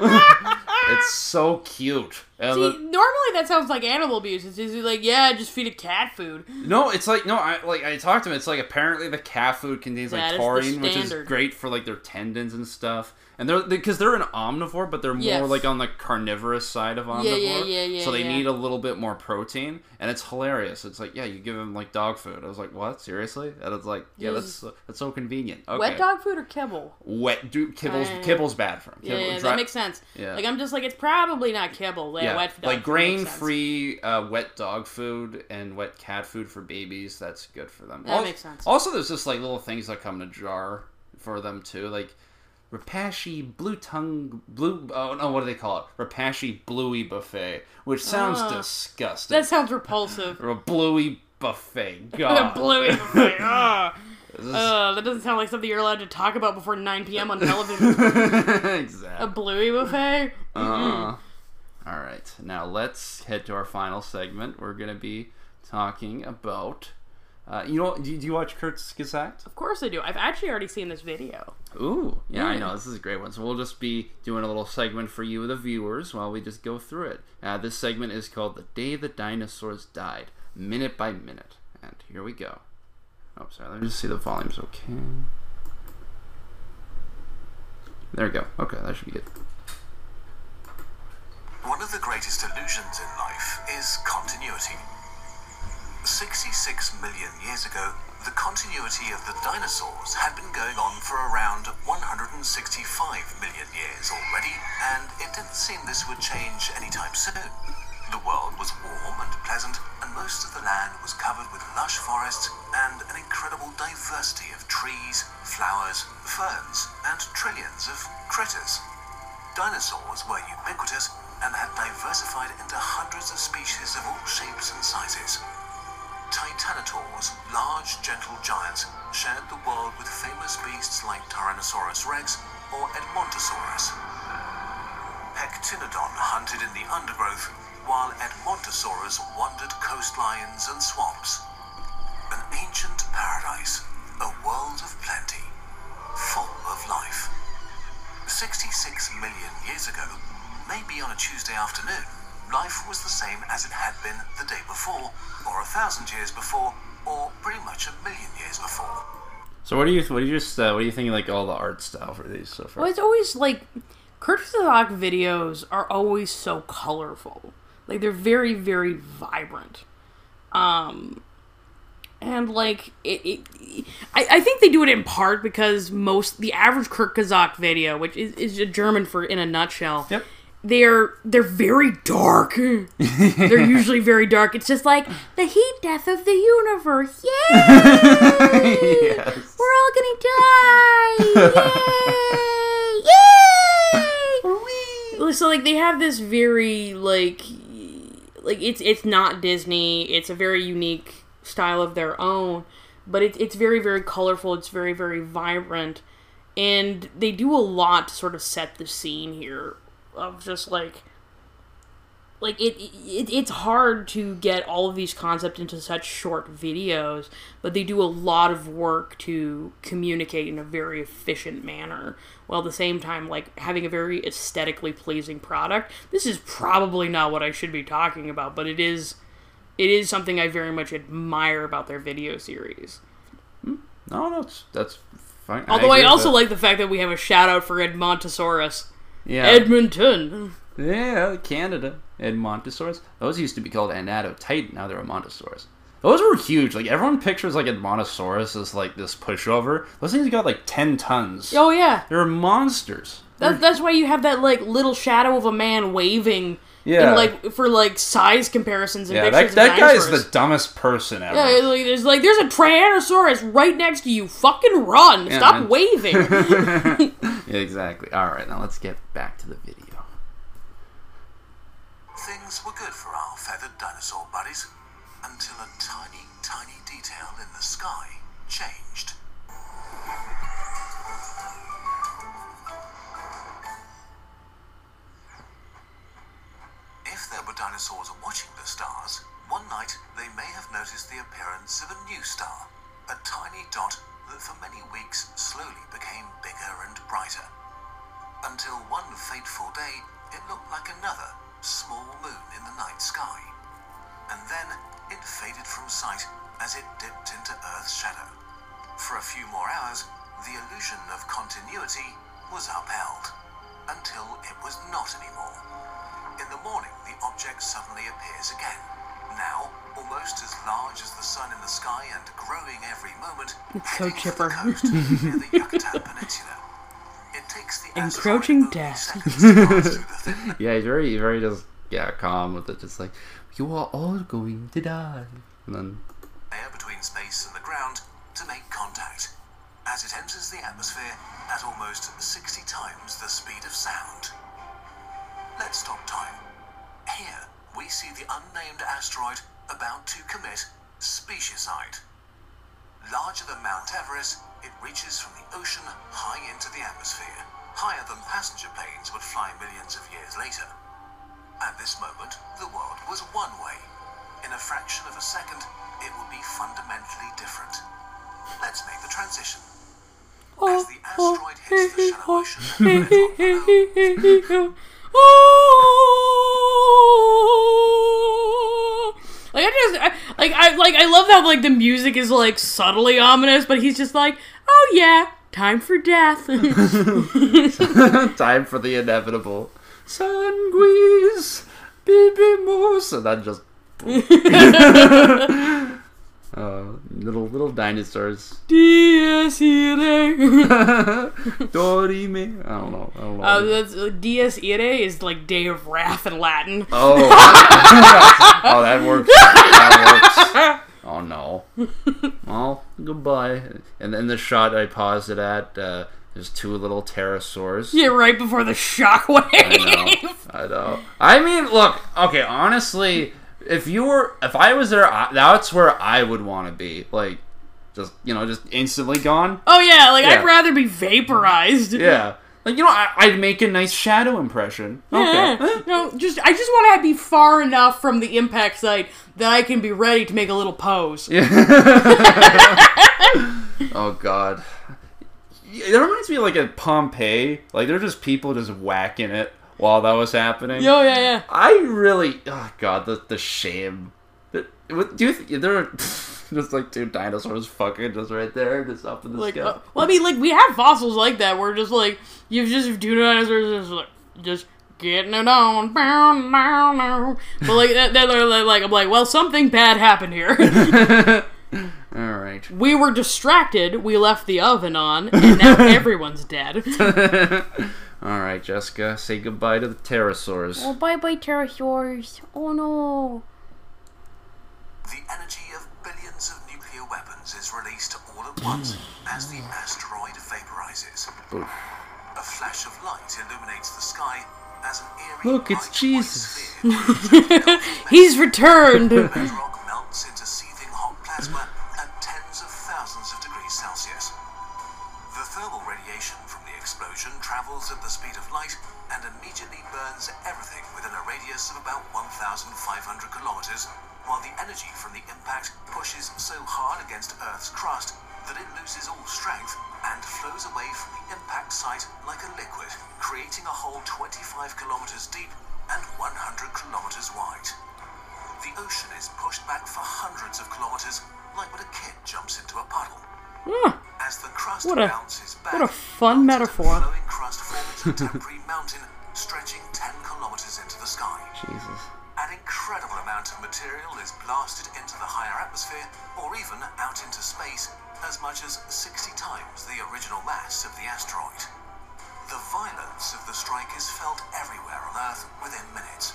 <laughs> it's so cute. And See, the- normally that sounds like animal abuse. It's usually like, yeah, just feed a cat food. No, it's like no, I like I talked to him. It's like apparently the cat food contains like That is the taurine, which is great for like their tendons and stuff. And they're because they're an omnivore, but they're more Yes. like on the carnivorous side of omnivore. yeah, yeah, yeah, So they yeah. need a little bit more protein, and it's hilarious. It's like yeah, you give them like dog food. I was like, what? Seriously? And it's like yeah, that's that's so convenient. Okay. Wet dog food or kibble? Wet. Do kibble's Uh, kibble's bad for them. Yeah, Kibble, yeah, dry- that makes sense. Yeah. Like I'm just like it's probably not kibble. Yeah, yeah, wet dog like grain free uh, wet dog food and wet cat food for babies. That's good for them. That Al- makes sense. Also, there's just like little things that come in a jar for them too, like Repashy blue tongue blue. Oh no, what do they call it? Repashy bluey buffet, which sounds disgusting. That sounds repulsive. or <laughs> a bluey buffet. A <laughs> God, bluey buffet. <laughs> Is- Uh, that doesn't sound like something you're allowed to talk about before 9 p.m. on television. Exactly. A bluey buffet? Uh, all right, now let's head to our final segment. We're gonna be talking about. Uh, you know, do you, do you watch Kurzgesagt? Of course I do. I've actually already seen this video. Ooh, yeah, I know. This is a great one. So we'll just be doing a little segment for you, the viewers, while we just go through it. Uh, this segment is called "The Day the Dinosaurs Died," minute by minute. And here we go. Oh, sorry. Let me just see the volume's okay. There we go. Okay, that should be good. One of the greatest illusions in life is continuity. 66 million years ago, the continuity of the dinosaurs had been going on for around 165 million years already, and it didn't seem this would change anytime soon. The world was warm and pleasant, and most of the land was covered with lush forests and an incredible diversity of trees, flowers, ferns, and trillions of critters. Dinosaurs were ubiquitous and had diversified into hundreds of species of all shapes and sizes. Titanosaurs, large, gentle giants, shared the world with famous beasts like Tyrannosaurus rex or Edmontosaurus. Pectinodon hunted in the undergrowth, while Edmontosaurus wandered coastlines and swamps. An ancient paradise, a world of plenty, full of life. 66 million years ago, maybe on a Tuesday afternoon, life was the same as it had been the day before, or a thousand years before, or pretty much a million years before. So what do you what do you just uh, what do you think like all the art style for these so far? Well, it's always like Kurzgesagt videos are always so colorful. Like they're very, very vibrant. Um, and like it, it I, I think they do it in part because most the average Kurzgesagt video, which is, is a German for in a nutshell, Yep. They're they're very dark. they're usually very dark. It's just like the heat death of the universe. Yay! <laughs> Yes. We're all gonna die! Yay! <laughs> Yay! So like they have this very like like it's it's not Disney. It's a very unique style of their own, but it's it's very very colorful. It's very very vibrant, and they do a lot to sort of set the scene here of just like like it, it it's hard to get all of these concepts into such short videos but they do a lot of work to communicate in a very efficient manner while at the same time like having a very aesthetically pleasing product this is probably not what i should be talking about but it is it is something i very much admire about their video series hmm? No, that's that's fine. although i, with also that. like the fact that we have a shout out for edmontosaurus yeah, edmonton yeah, oh, Canada, Edmontosaurus. Those used to be called Anatotitan. Now they're Edmontosaurus. Those were huge. Like everyone pictures like Edmontosaurus as like this pushover. Those things got like ten tons. oh yeah They're monsters. That, that's why you have that like little shadow of a man waving. Yeah. In, like for like size comparisons and Yeah, pictures that, that guy is the dumbest person ever. Yeah, like, there's like there's a Tyrannosaurus right next to you. Fucking run! Yeah, Stop man. waving. <laughs> <laughs> Exactly. All right, now let's get back to the video. Things were good for our feathered dinosaur buddies until a tiny, tiny detail in the sky changed. If there were dinosaurs watching the stars, one night they may have noticed the appearance of a new star, a tiny dot that for many weeks slowly became bigger and brighter. Until one fateful day, it looked like another small moon in the night sky. And then it faded from sight as it dipped into Earth's shadow. For a few more hours, the illusion of continuity was upheld. Until it was not anymore. In the morning, the object suddenly appears again. Now, almost as large as the sun in the sky and growing every moment, It's so heading chipper. the coast near the <laughs> Yucatan Peninsula. It takes the Encroaching death. seconds to pass through the <laughs> Yeah, he's very, very just yeah, calm with it. Just like you are all going to die, and then layer between space and the ground to make contact as it enters the atmosphere at almost 60 times the speed of sound. Let's stop time. Here, we see the unnamed asteroid about to commit specieside. Larger than Mount Everest, it reaches from the ocean high into the atmosphere, higher than passenger planes would fly millions of years later. At this moment, the world was one way. In a fraction of a second, it would be fundamentally different. Let's make the transition. As the asteroid hits the shallow ocean <laughs> Like I just I, like I like I love how like the music is like subtly ominous, but he's just like, oh yeah, time for death. <laughs> time for the inevitable. Sanguis, baby moose, and then just. <laughs> uh, little little dinosaurs. <laughs> Dies irae. Dorime. I don't know. I don't know. Uh, that's, uh, Dies irae is like day of wrath in Latin. oh. <laughs> oh, that works. That works. Oh no. Well, goodbye. And then the shot I paused it at. Uh, there's two little pterosaurs. Yeah, right before the shockwave. I know. I know. I mean, look. Okay, honestly, if you were, if I was there, I, that's where I would want to be. Like, just you know, just instantly gone. Oh yeah, like Yeah. I'd rather be vaporized. Yeah. Like you know, I, I'd make a nice shadow impression. Okay. Yeah. No, just I just want to be far enough from the impact site that I can be ready to make a little pose. Yeah. <laughs> Oh God. It reminds me of like at Pompeii. Like there're just people just whacking it while that was happening. Yo, yeah, yeah. I really, oh god, the the shame. Do you think there are <laughs> just like two dinosaurs fucking just right there, just up in the Like, sky? uh, well, I mean, like we have fossils like that where just like you've just two dinosaurs just like just getting it on, but like that, that they're like I'm like, well, something bad happened here. <laughs> <laughs> All right. we were distracted. We left the oven on, and now everyone's dead. All right, Jessica, say goodbye to the pterosaurs. Oh, bye bye, pterosaurs. Oh no. The energy of billions of nuclear weapons is released all at once <sighs> as the asteroid vaporizes. Oof. A flash of light illuminates the sky, as an eerie Look, it's Jesus. <laughs> He's returned. bedrock melts into seething hot plasma at tens of thousands of degrees Celsius. The thermal radiation explosion travels at the speed of light and immediately burns everything within a radius of about 1,500 kilometers, while the energy from the impact pushes so hard against Earth's crust that it loses all strength and flows away from the impact site like a liquid, creating a hole 25 kilometers deep and 100 kilometers wide. The ocean is pushed back for hundreds of kilometers, like when a kid jumps into a puddle. Huh. As the crust What a- bounces back, what a fun metaphor. Flowing crust forms <laughs> mountain stretching 10 kilometers into the sky. Jesus. An incredible amount of material is blasted into the higher atmosphere, or even out into space, as much as 60 times the original mass of the asteroid. The violence of the strike is felt everywhere on Earth within minutes.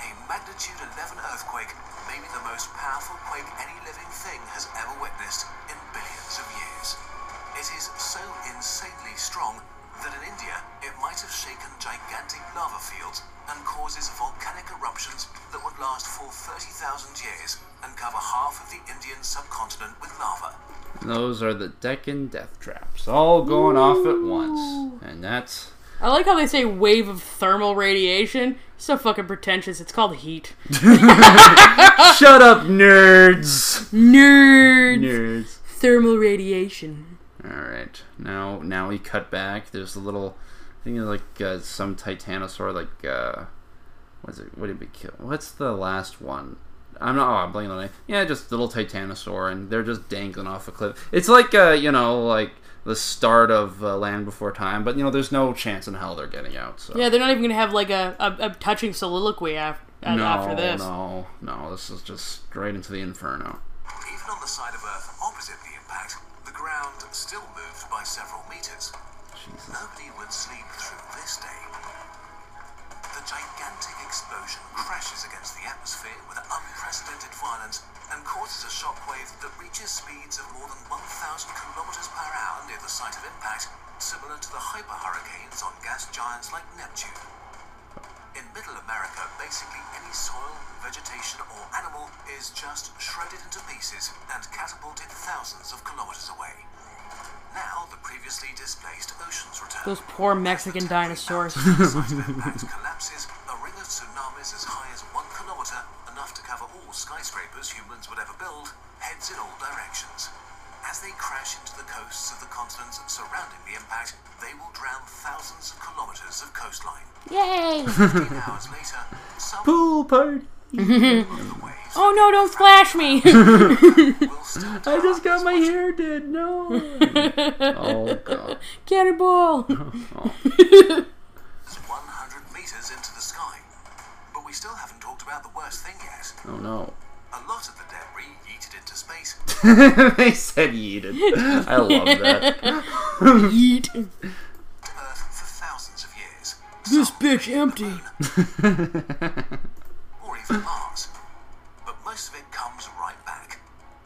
A magnitude 11 earthquake may be the most powerful quake any living thing has ever witnessed in billions of years. It is so insanely strong that in India it might have shaken gigantic lava fields and causes volcanic eruptions that would last for 30,000 years and cover half of the Indian subcontinent with lava. Those are the Deccan death traps, all going off at once, and that's I like how they say wave of thermal radiation. So fucking pretentious. It's called heat. <laughs> shut up, nerds. Nerds. Nerds. Thermal radiation. All right, now now we cut back. There's a little, I think it's like uh, some titanosaur, like uh, what's it? What did we kill? What's the last one? I'm not. Oh, I'm blanking on the name. Yeah, just little titanosaur, and they're just dangling off a cliff. It's like uh, you know, like the start of uh, Land Before Time, but you know, there's no chance in hell they're getting out. So Yeah, they're not even gonna have like a, a, a touching soliloquy after, no, after this. no, no. This is just straight into the inferno. Even on the side of Earth opposite the impact, the ground still moved by several meters. Jesus. Nobody would sleep through this day. The gigantic explosion crashes against the atmosphere with unprecedented violence and causes a shockwave that reaches speeds of more than 1,000 kilometers per hour near the site of impact, similar to the hyperhurricanes on gas giants like Neptune. In Middle America, basically any soil, vegetation, or animal is just shredded into pieces and catapulted thousands of kilometers away. Now, the previously displaced oceans return. Those poor Mexican dinosaurs. The site of impact <laughs> collapses, a ring of tsunamis as high as one kilometer, enough to cover all skyscrapers humans would ever build, heads in all directions. As they crash into the coasts of the continents surrounding the impact, they will drown thousands of kilometers of coastline. Yay! 15 hours later, some Pool party. of the waves oh no! Don't splash me. <laughs> I just got my hair did. No. <laughs> oh god. Cannonball. <laughs> as 100 meters into the sky. But we still haven't talked about the worst thing yet. Oh no. A lot of the debris yeeted into space <laughs> they said yeeted. I love that. <laughs> Eat. to <laughs> Earth for thousands of years. This Some bitch empty. or even Mars. But most of it comes right back.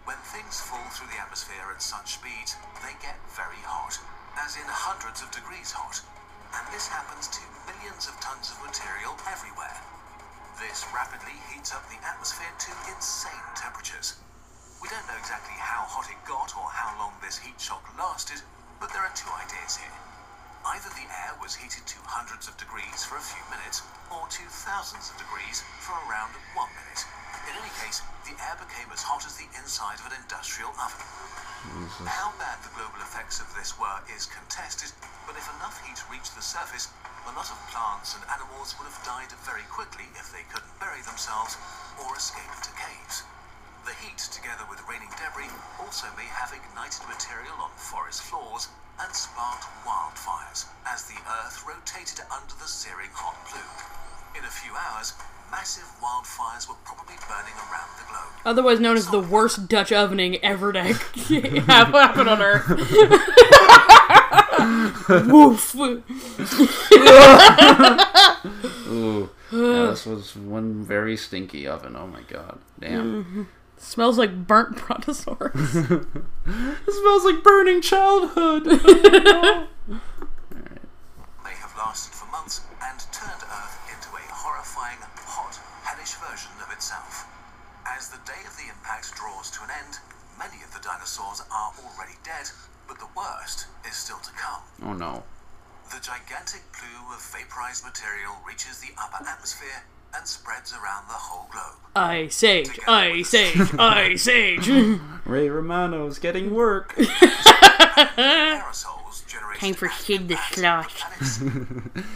When things fall through the atmosphere at such speeds, they get very hot, as in hundreds of degrees hot. And this happens to millions of tons of material everywhere. This rapidly heats up the atmosphere to insane temperatures. We don't know exactly how hot it got or how long this heat shock lasted, but there are two ideas here. Either the air was heated to hundreds of degrees for a few minutes, or to thousands of degrees for around one minute. In any case, the air became as hot as the inside of an industrial oven. How bad the global effects of this were is contested, but if enough heat reached the surface, a lot of plants and animals would have died very quickly if they couldn't bury themselves or escape to caves. The heat, together with raining debris, also may have ignited material on forest floors and sparked wildfires as the earth rotated under the searing hot plume. In a few hours, massive wildfires were probably burning around the globe. Otherwise known as the worst Dutch ovening ever to <laughs> have happen on Earth. <laughs> Woof. Ooh. Yeah, this was one very stinky oven. Oh my god. Damn. Mm-hmm. Smells like burnt <laughs> brontosaurus. <laughs> It smells like burning childhood. <laughs> may have lasted lasted for months and turned Earth into a horrifying, hot, hellish version of itself. As the day of the impact draws to an end, many of the dinosaurs are already dead, but the worst is still to come. Oh no. The gigantic plume of vaporized material reaches the upper atmosphere and spreads around the whole globe. Ice Age, Ice Age, Ice <laughs> Age. Ray Romano's getting work. <laughs> Aerosols generated Time for at Sid the impact Sloth. planets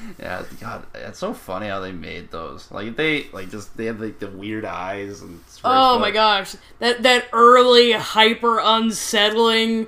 <laughs> yeah, God, it's so funny how they made those. Like they, like just they have like the weird eyes and. Oh my gosh, that that early hyper unsettling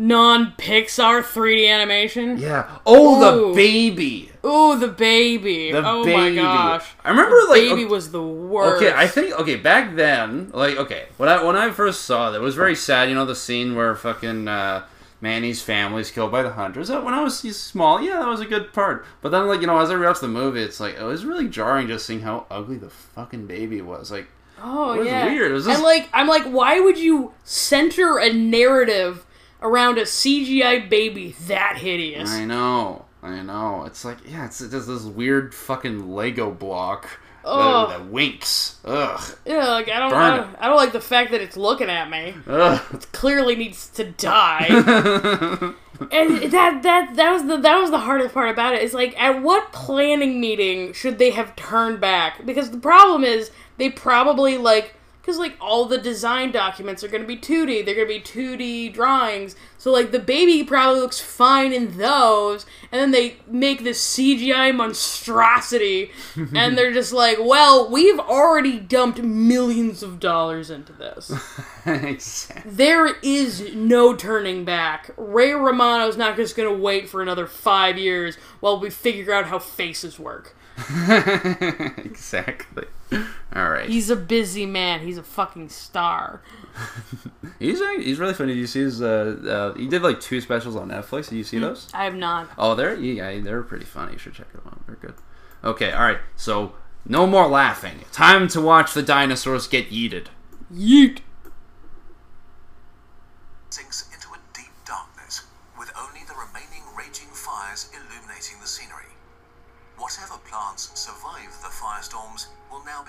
non Pixar 3D animation. Yeah. Oh, Ooh. the baby. Ooh, the baby. The oh baby. my gosh. I remember like Baby okay- was the worst. Okay, I think okay back then, like okay, when I when I first saw that, it was very sad. You know the scene where fucking uh, Manny's family's killed by the hunters. When I was small, yeah, that was a good part. But then like you know as I rewatched the movie, it's like it was really jarring just seeing how ugly the fucking baby was. Like Oh It was yeah. weird. It was just- And like I'm like, why would you center a narrative around a CGI baby that hideous? I know, I know. It's like yeah, it's just this weird fucking Lego block that, that winks. Ugh, Yeah, like I don't, I don't, I don't like the fact that it's looking at me. ugh. It clearly needs to die. <laughs> and that that that was the that was the hardest part about it. Is like, at what planning meeting should they have turned back? Because the problem is they probably like because like all the design documents are going to be 2D. They're going to be 2D drawings. So like the baby probably looks fine in those, and then they make this CGI monstrosity, <laughs> and they're just like, well, we've already dumped millions of dollars into this. <laughs> exactly. There is no turning back. Ray Romano's not just gonna wait for another five years while we figure out how faces work. <laughs> exactly. <laughs> All right. He's a busy man. He's a fucking star. <laughs> He's act- he's really funny. Did you see his? Uh, uh, he did like two specials on Netflix. Did you see those? I have not. Oh, they're yeah, they're pretty funny. You should check them out. They're good. Okay, all right. So no more laughing. Time to watch the dinosaurs get yeeted. Yeet. sinks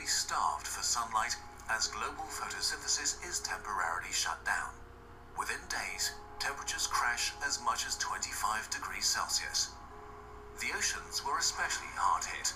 be starved for sunlight as global photosynthesis is temporarily shut down. Within days, temperatures crash as much as 25 degrees Celsius. The oceans were especially hard hit.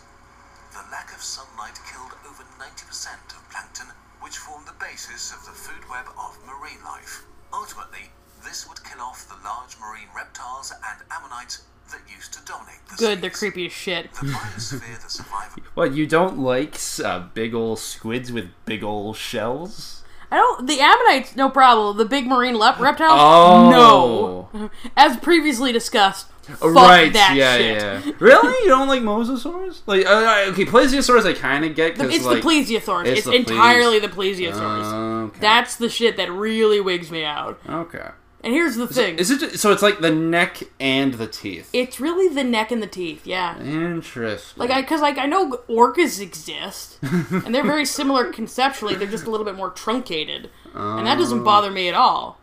The lack of sunlight killed over 90% of plankton, which formed the basis of the food web of marine life. Ultimately, this would kill off the large marine reptiles and ammonites that used to dominate the Good. They're creepy as shit. The biosphere that survived <laughs> What you don't like uh, big ol' squids with big ol' shells? I don't. The ammonites, no problem. The big marine lep- reptiles, Oh. no. <laughs> As previously discussed, fuck right. that yeah, shit. yeah. <laughs> Really? You don't like mosasaurs? Like uh, okay, plesiosaurs I kind of get It's like the plesiosaurs. it's It's, the entirely the plesiosaurs. Okay. That's the shit that really wigs me out. okay. And here's the thing. Is it so? It's like the neck and the teeth. It's really the neck and the teeth, yeah. Interesting. Like I, cause like I know orcas exist, and they're very similar <laughs> conceptually. They're just a little bit more truncated, and that doesn't bother me at all.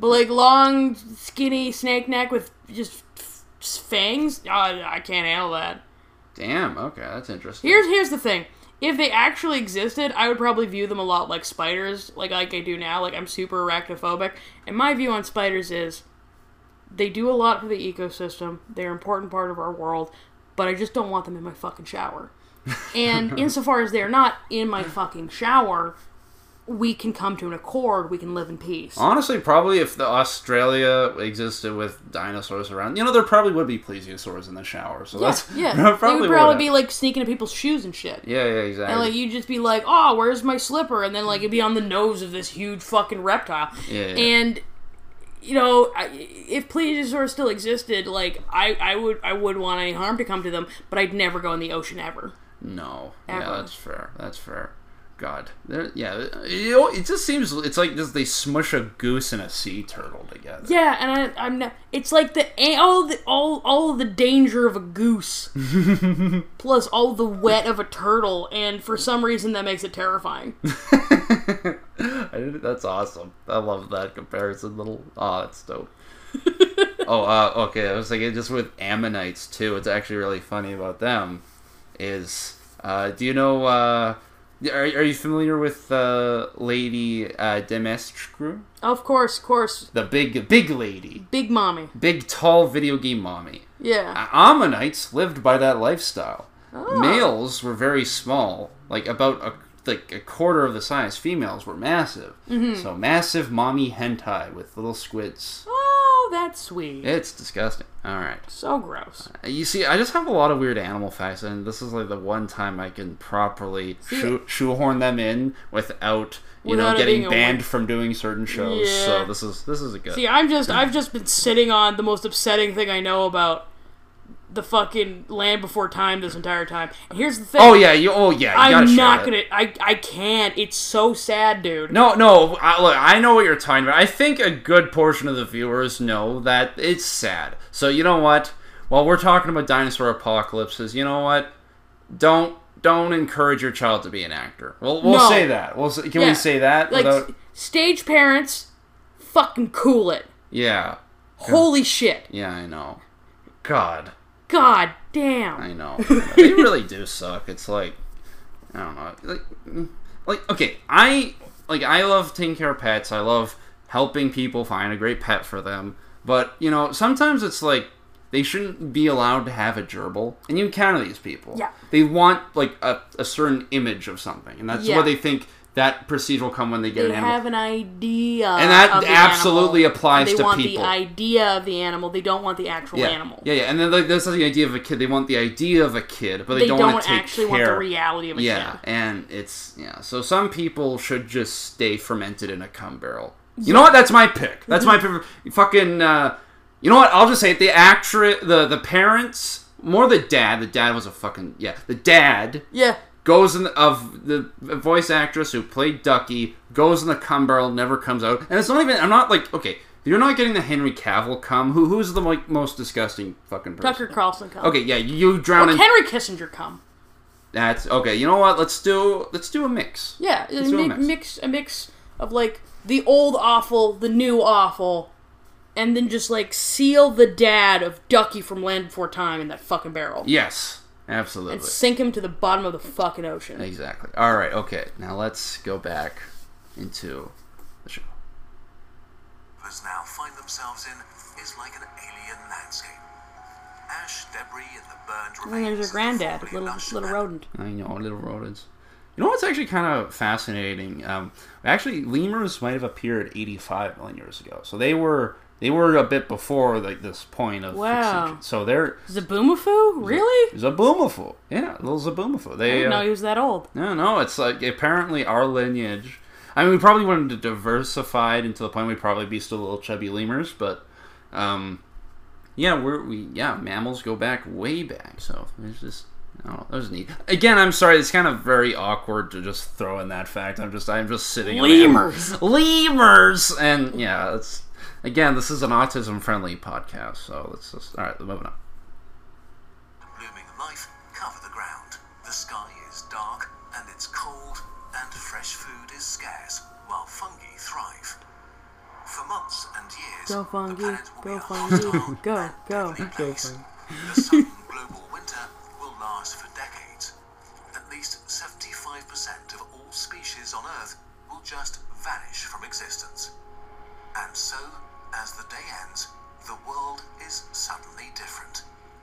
But like long, skinny snake neck with just fangs, uh, I can't handle that. Damn. Okay, that's interesting. Here's here's the thing. If they actually existed, I would probably view them a lot like spiders, like like I do now. Like I'm super arachnophobic, and my view on spiders is they do a lot for the ecosystem. They're an important part of our world, but I just don't want them in my fucking shower. And <laughs> insofar as they're not in my fucking shower, we can come to an accord. We can live in peace. Honestly, probably if the Australia existed with dinosaurs around, you know, there probably would be plesiosaurs in the shower. So Yeah, that's <laughs> yeah. that they would probably would be like sneaking into people's shoes and shit. Yeah, yeah, exactly. And like you'd just be like, "Oh, where's my slipper?" And then like it'd be on the nose of this huge fucking reptile. Yeah, yeah. And you know, if plesiosaurs still existed, like I, I would, I would want any harm to come to them, but I'd never go in the ocean ever. no, Ever. yeah, that's fair. That's fair. God, They're- yeah, know, it just seems it's like just they smush a goose and a sea turtle together. Yeah, and I, I'm not. It's like the all the all all the danger of a goose, <laughs> plus all the wet of a turtle, and for some reason that makes it terrifying. <laughs> I did, that's awesome. I love that comparison. Little, oh, that's dope. <laughs> oh, uh, okay. I was like, just with Ammonites too. What's actually really funny about them is, uh, do you know? Uh, are, are you familiar with uh, Lady uh, Dimitrescu? Of course, of course. The big, big lady, Big mommy. big, tall video game mommy. Yeah. Ammonites lived by that lifestyle. Oh. Males were very small, like about a like a quarter of the size. Females were massive. Mm-hmm. So massive mommy hentai with little squids. Oh, that's sweet. It's disgusting. All right. So gross. You see, I just have a lot of weird animal facts, and this is like the one time I can properly shoe- shoehorn them in without you Without know getting banned from doing certain shows. Yeah. So this is this is a good. See, I'm just I've just been sitting on the most upsetting thing I know about the fucking Land Before Time this entire time. And here's the thing. oh yeah, you. Oh yeah, you I'm not gonna. I I can't. It's so sad, dude. No, no. I, look, I know what you're talking about. I think a good portion of the viewers know that it's sad. So you know what? While we're talking about dinosaur apocalypses, you know what? Don't don't encourage your child to be an actor. We'll we'll No. say that. We'll can Yeah. we say that Like without? stage parents, fucking cool it. Yeah, Holy shit. yeah. I know. God, God damn. I know. they really do suck. It's like I don't know. Like, like okay, I like I love taking care of pets. I love helping people find a great pet for them. But you know, sometimes it's like they shouldn't be allowed to have a gerbil. And you encounter these people. Yeah. They want like a, a certain image of something, and that's Yeah. what they think that prestige will come when they get They an animal. have an idea, And that absolutely animal. applies to people. they want the idea of the animal. They don't want the actual yeah. animal. yeah, yeah, and then like that's the idea of a kid. They want the idea of a kid, but they, They don't, don't, want to take actually care. want the reality of a Yeah, kid. and it's yeah. So some people should just stay fermented in a cum barrel. You know what? That's my pick. That's my pick. Fucking. Uh, you know what? I'll just say it. The actress, the the parents, more the dad. The dad was a fucking yeah. The dad Yeah. Goes in the, of the voice actress who played Ducky goes in the cum barrel, never comes out, and it's not even. I'm not like okay. You're not getting the Henry Cavill cum. Who who's the like, most disgusting fucking person? Tucker Carlson come. Okay, yeah, you drown in. Henry Kissinger come. That's okay. You know what? Let's do let's do a mix. Yeah, a do a mix. mix a mix of like the old awful, the new awful, and then just like seal the dad of Ducky from Land Before Time in that fucking barrel Yes, absolutely. and sink him to the bottom of the fucking ocean. Exactly. All right. Okay. Now let's go back into the show. now find themselves in is like an alien landscape. Ash, debris, and the burned And there's of a the granddad, formerly little little rodent. I know little rodents. You know what's actually kind of fascinating? Um, actually, lemurs might have appeared 85 million years ago, so they were they were a bit before like this point of Wow. extinction. So they're Zoboomafoo? Really? Zoboomafoo. Yeah, little Zoboomafoo. I They didn't uh, know he was that old. No, no, it's like apparently our lineage. I mean, we probably wanted to diversify it into the point we'd probably be still little chubby lemurs, but um, yeah, we're we yeah mammals go back way back. So there's just I that was neat. Again, I'm sorry, it's kind of very awkward to just throw in that fact. I'm just I'm just sitting Lemurs. lemurs, and yeah, it's again this is an autism friendly podcast, so let's just all right, moving on. Blooming life cover the ground. The sky is dark and it's cold, and fresh food is scarce, while fungi thrive. For months and years, Go fungi, planet will go be fungi, hostile go, go. Go place. The sudden global winter will last for decades. At least 75% of all species on Earth will just vanish from existence. And so, as the day ends, the world is suddenly different.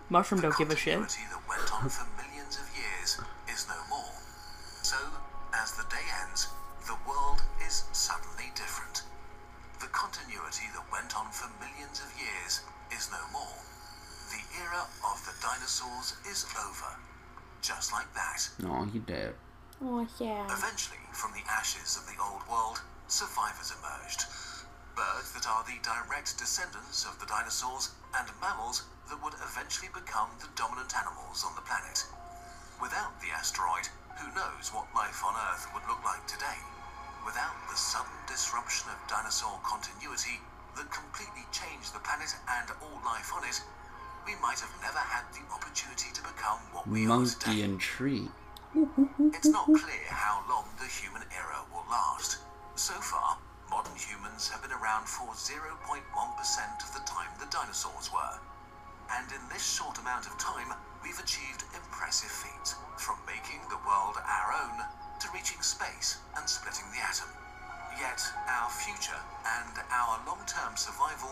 Mushroom The don't give a shit. that went on for millions of years is no more. So, as the day ends, the world is suddenly different. The continuity that went on for millions of years is no more. The era of the dinosaurs is over. Just like that. No, you dead. Oh, yeah. Eventually, from the ashes of the old world, survivors emerged. Birds that are the direct descendants of the dinosaurs, and mammals that would eventually become the dominant animals on the planet. Without the asteroid, who knows what life on Earth would look like today? Without the sudden disruption of dinosaur continuity that completely changed the planet and all life on it, we might have never had the opportunity to become what we are Monkey today. and tree. It's not clear how long the human era will last. So far, modern humans have been around for 0.1% of the time the dinosaurs were. And in this short amount of time, we've achieved impressive feats, from making the world our own to reaching space and splitting the atom. Yet our future and our long-term survival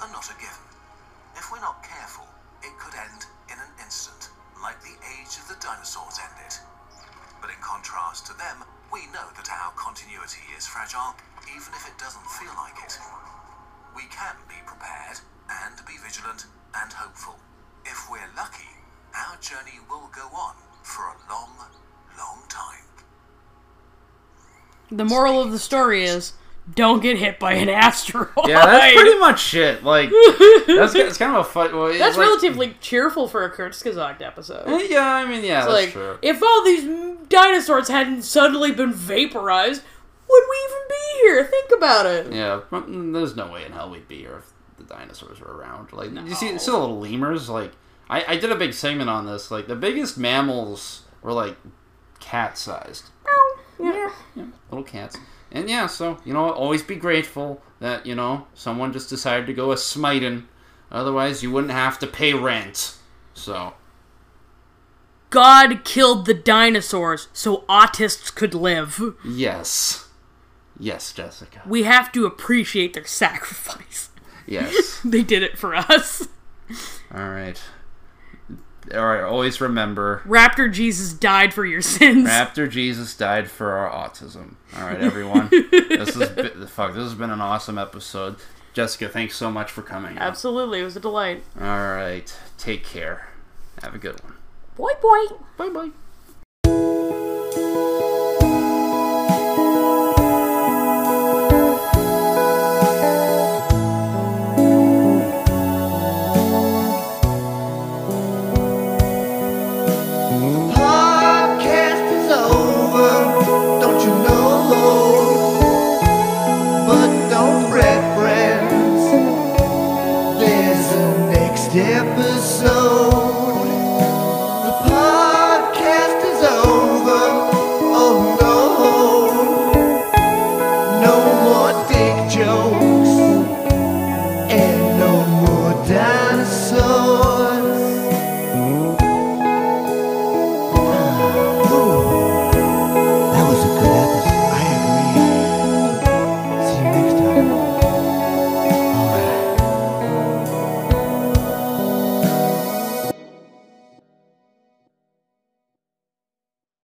are not a given. If we're not careful, it could end in an instant, like the age of the dinosaurs ended. But in contrast to them, we know that our continuity is fragile, even if it doesn't feel like it. We can be prepared and be vigilant and hopeful. If we're lucky, our journey will go on for a long, long time. The moral of the story is don't get hit by an <laughs> asteroid. Yeah, that's pretty much it. Like, <laughs> that's it's kind of a fun. Well, That's like- relatively cheerful for a Kurzgesagt episode. Eh, Yeah, I mean, yeah, that's like, true. if all these dinosaurs hadn't suddenly been vaporized, would we even be here? Think about it. Yeah, mm, there's no way in hell we'd be here if the dinosaurs were around. Like, you see, see the little lemurs. Like, I, I did a big segment on this. Like, the biggest mammals were like cat sized. Yeah. Yeah, little cats. And yeah, so you know, always be grateful that you know someone just decided to go a smiting. Otherwise, you wouldn't have to pay rent. So God killed the dinosaurs so autists could live. yes, yes, Jessica. We have to appreciate their sacrifice. Yes. <laughs> They did it for us. All right. All right. Always remember. Raptor Jesus died for your sins. Raptor Jesus died for our autism. All right, everyone. <laughs> this is bi- fuck. This has been an awesome episode. Jessica, thanks so much for coming. Absolutely, it was a delight. All right. Take care. Have a good one. Boy, boy. Bye bye.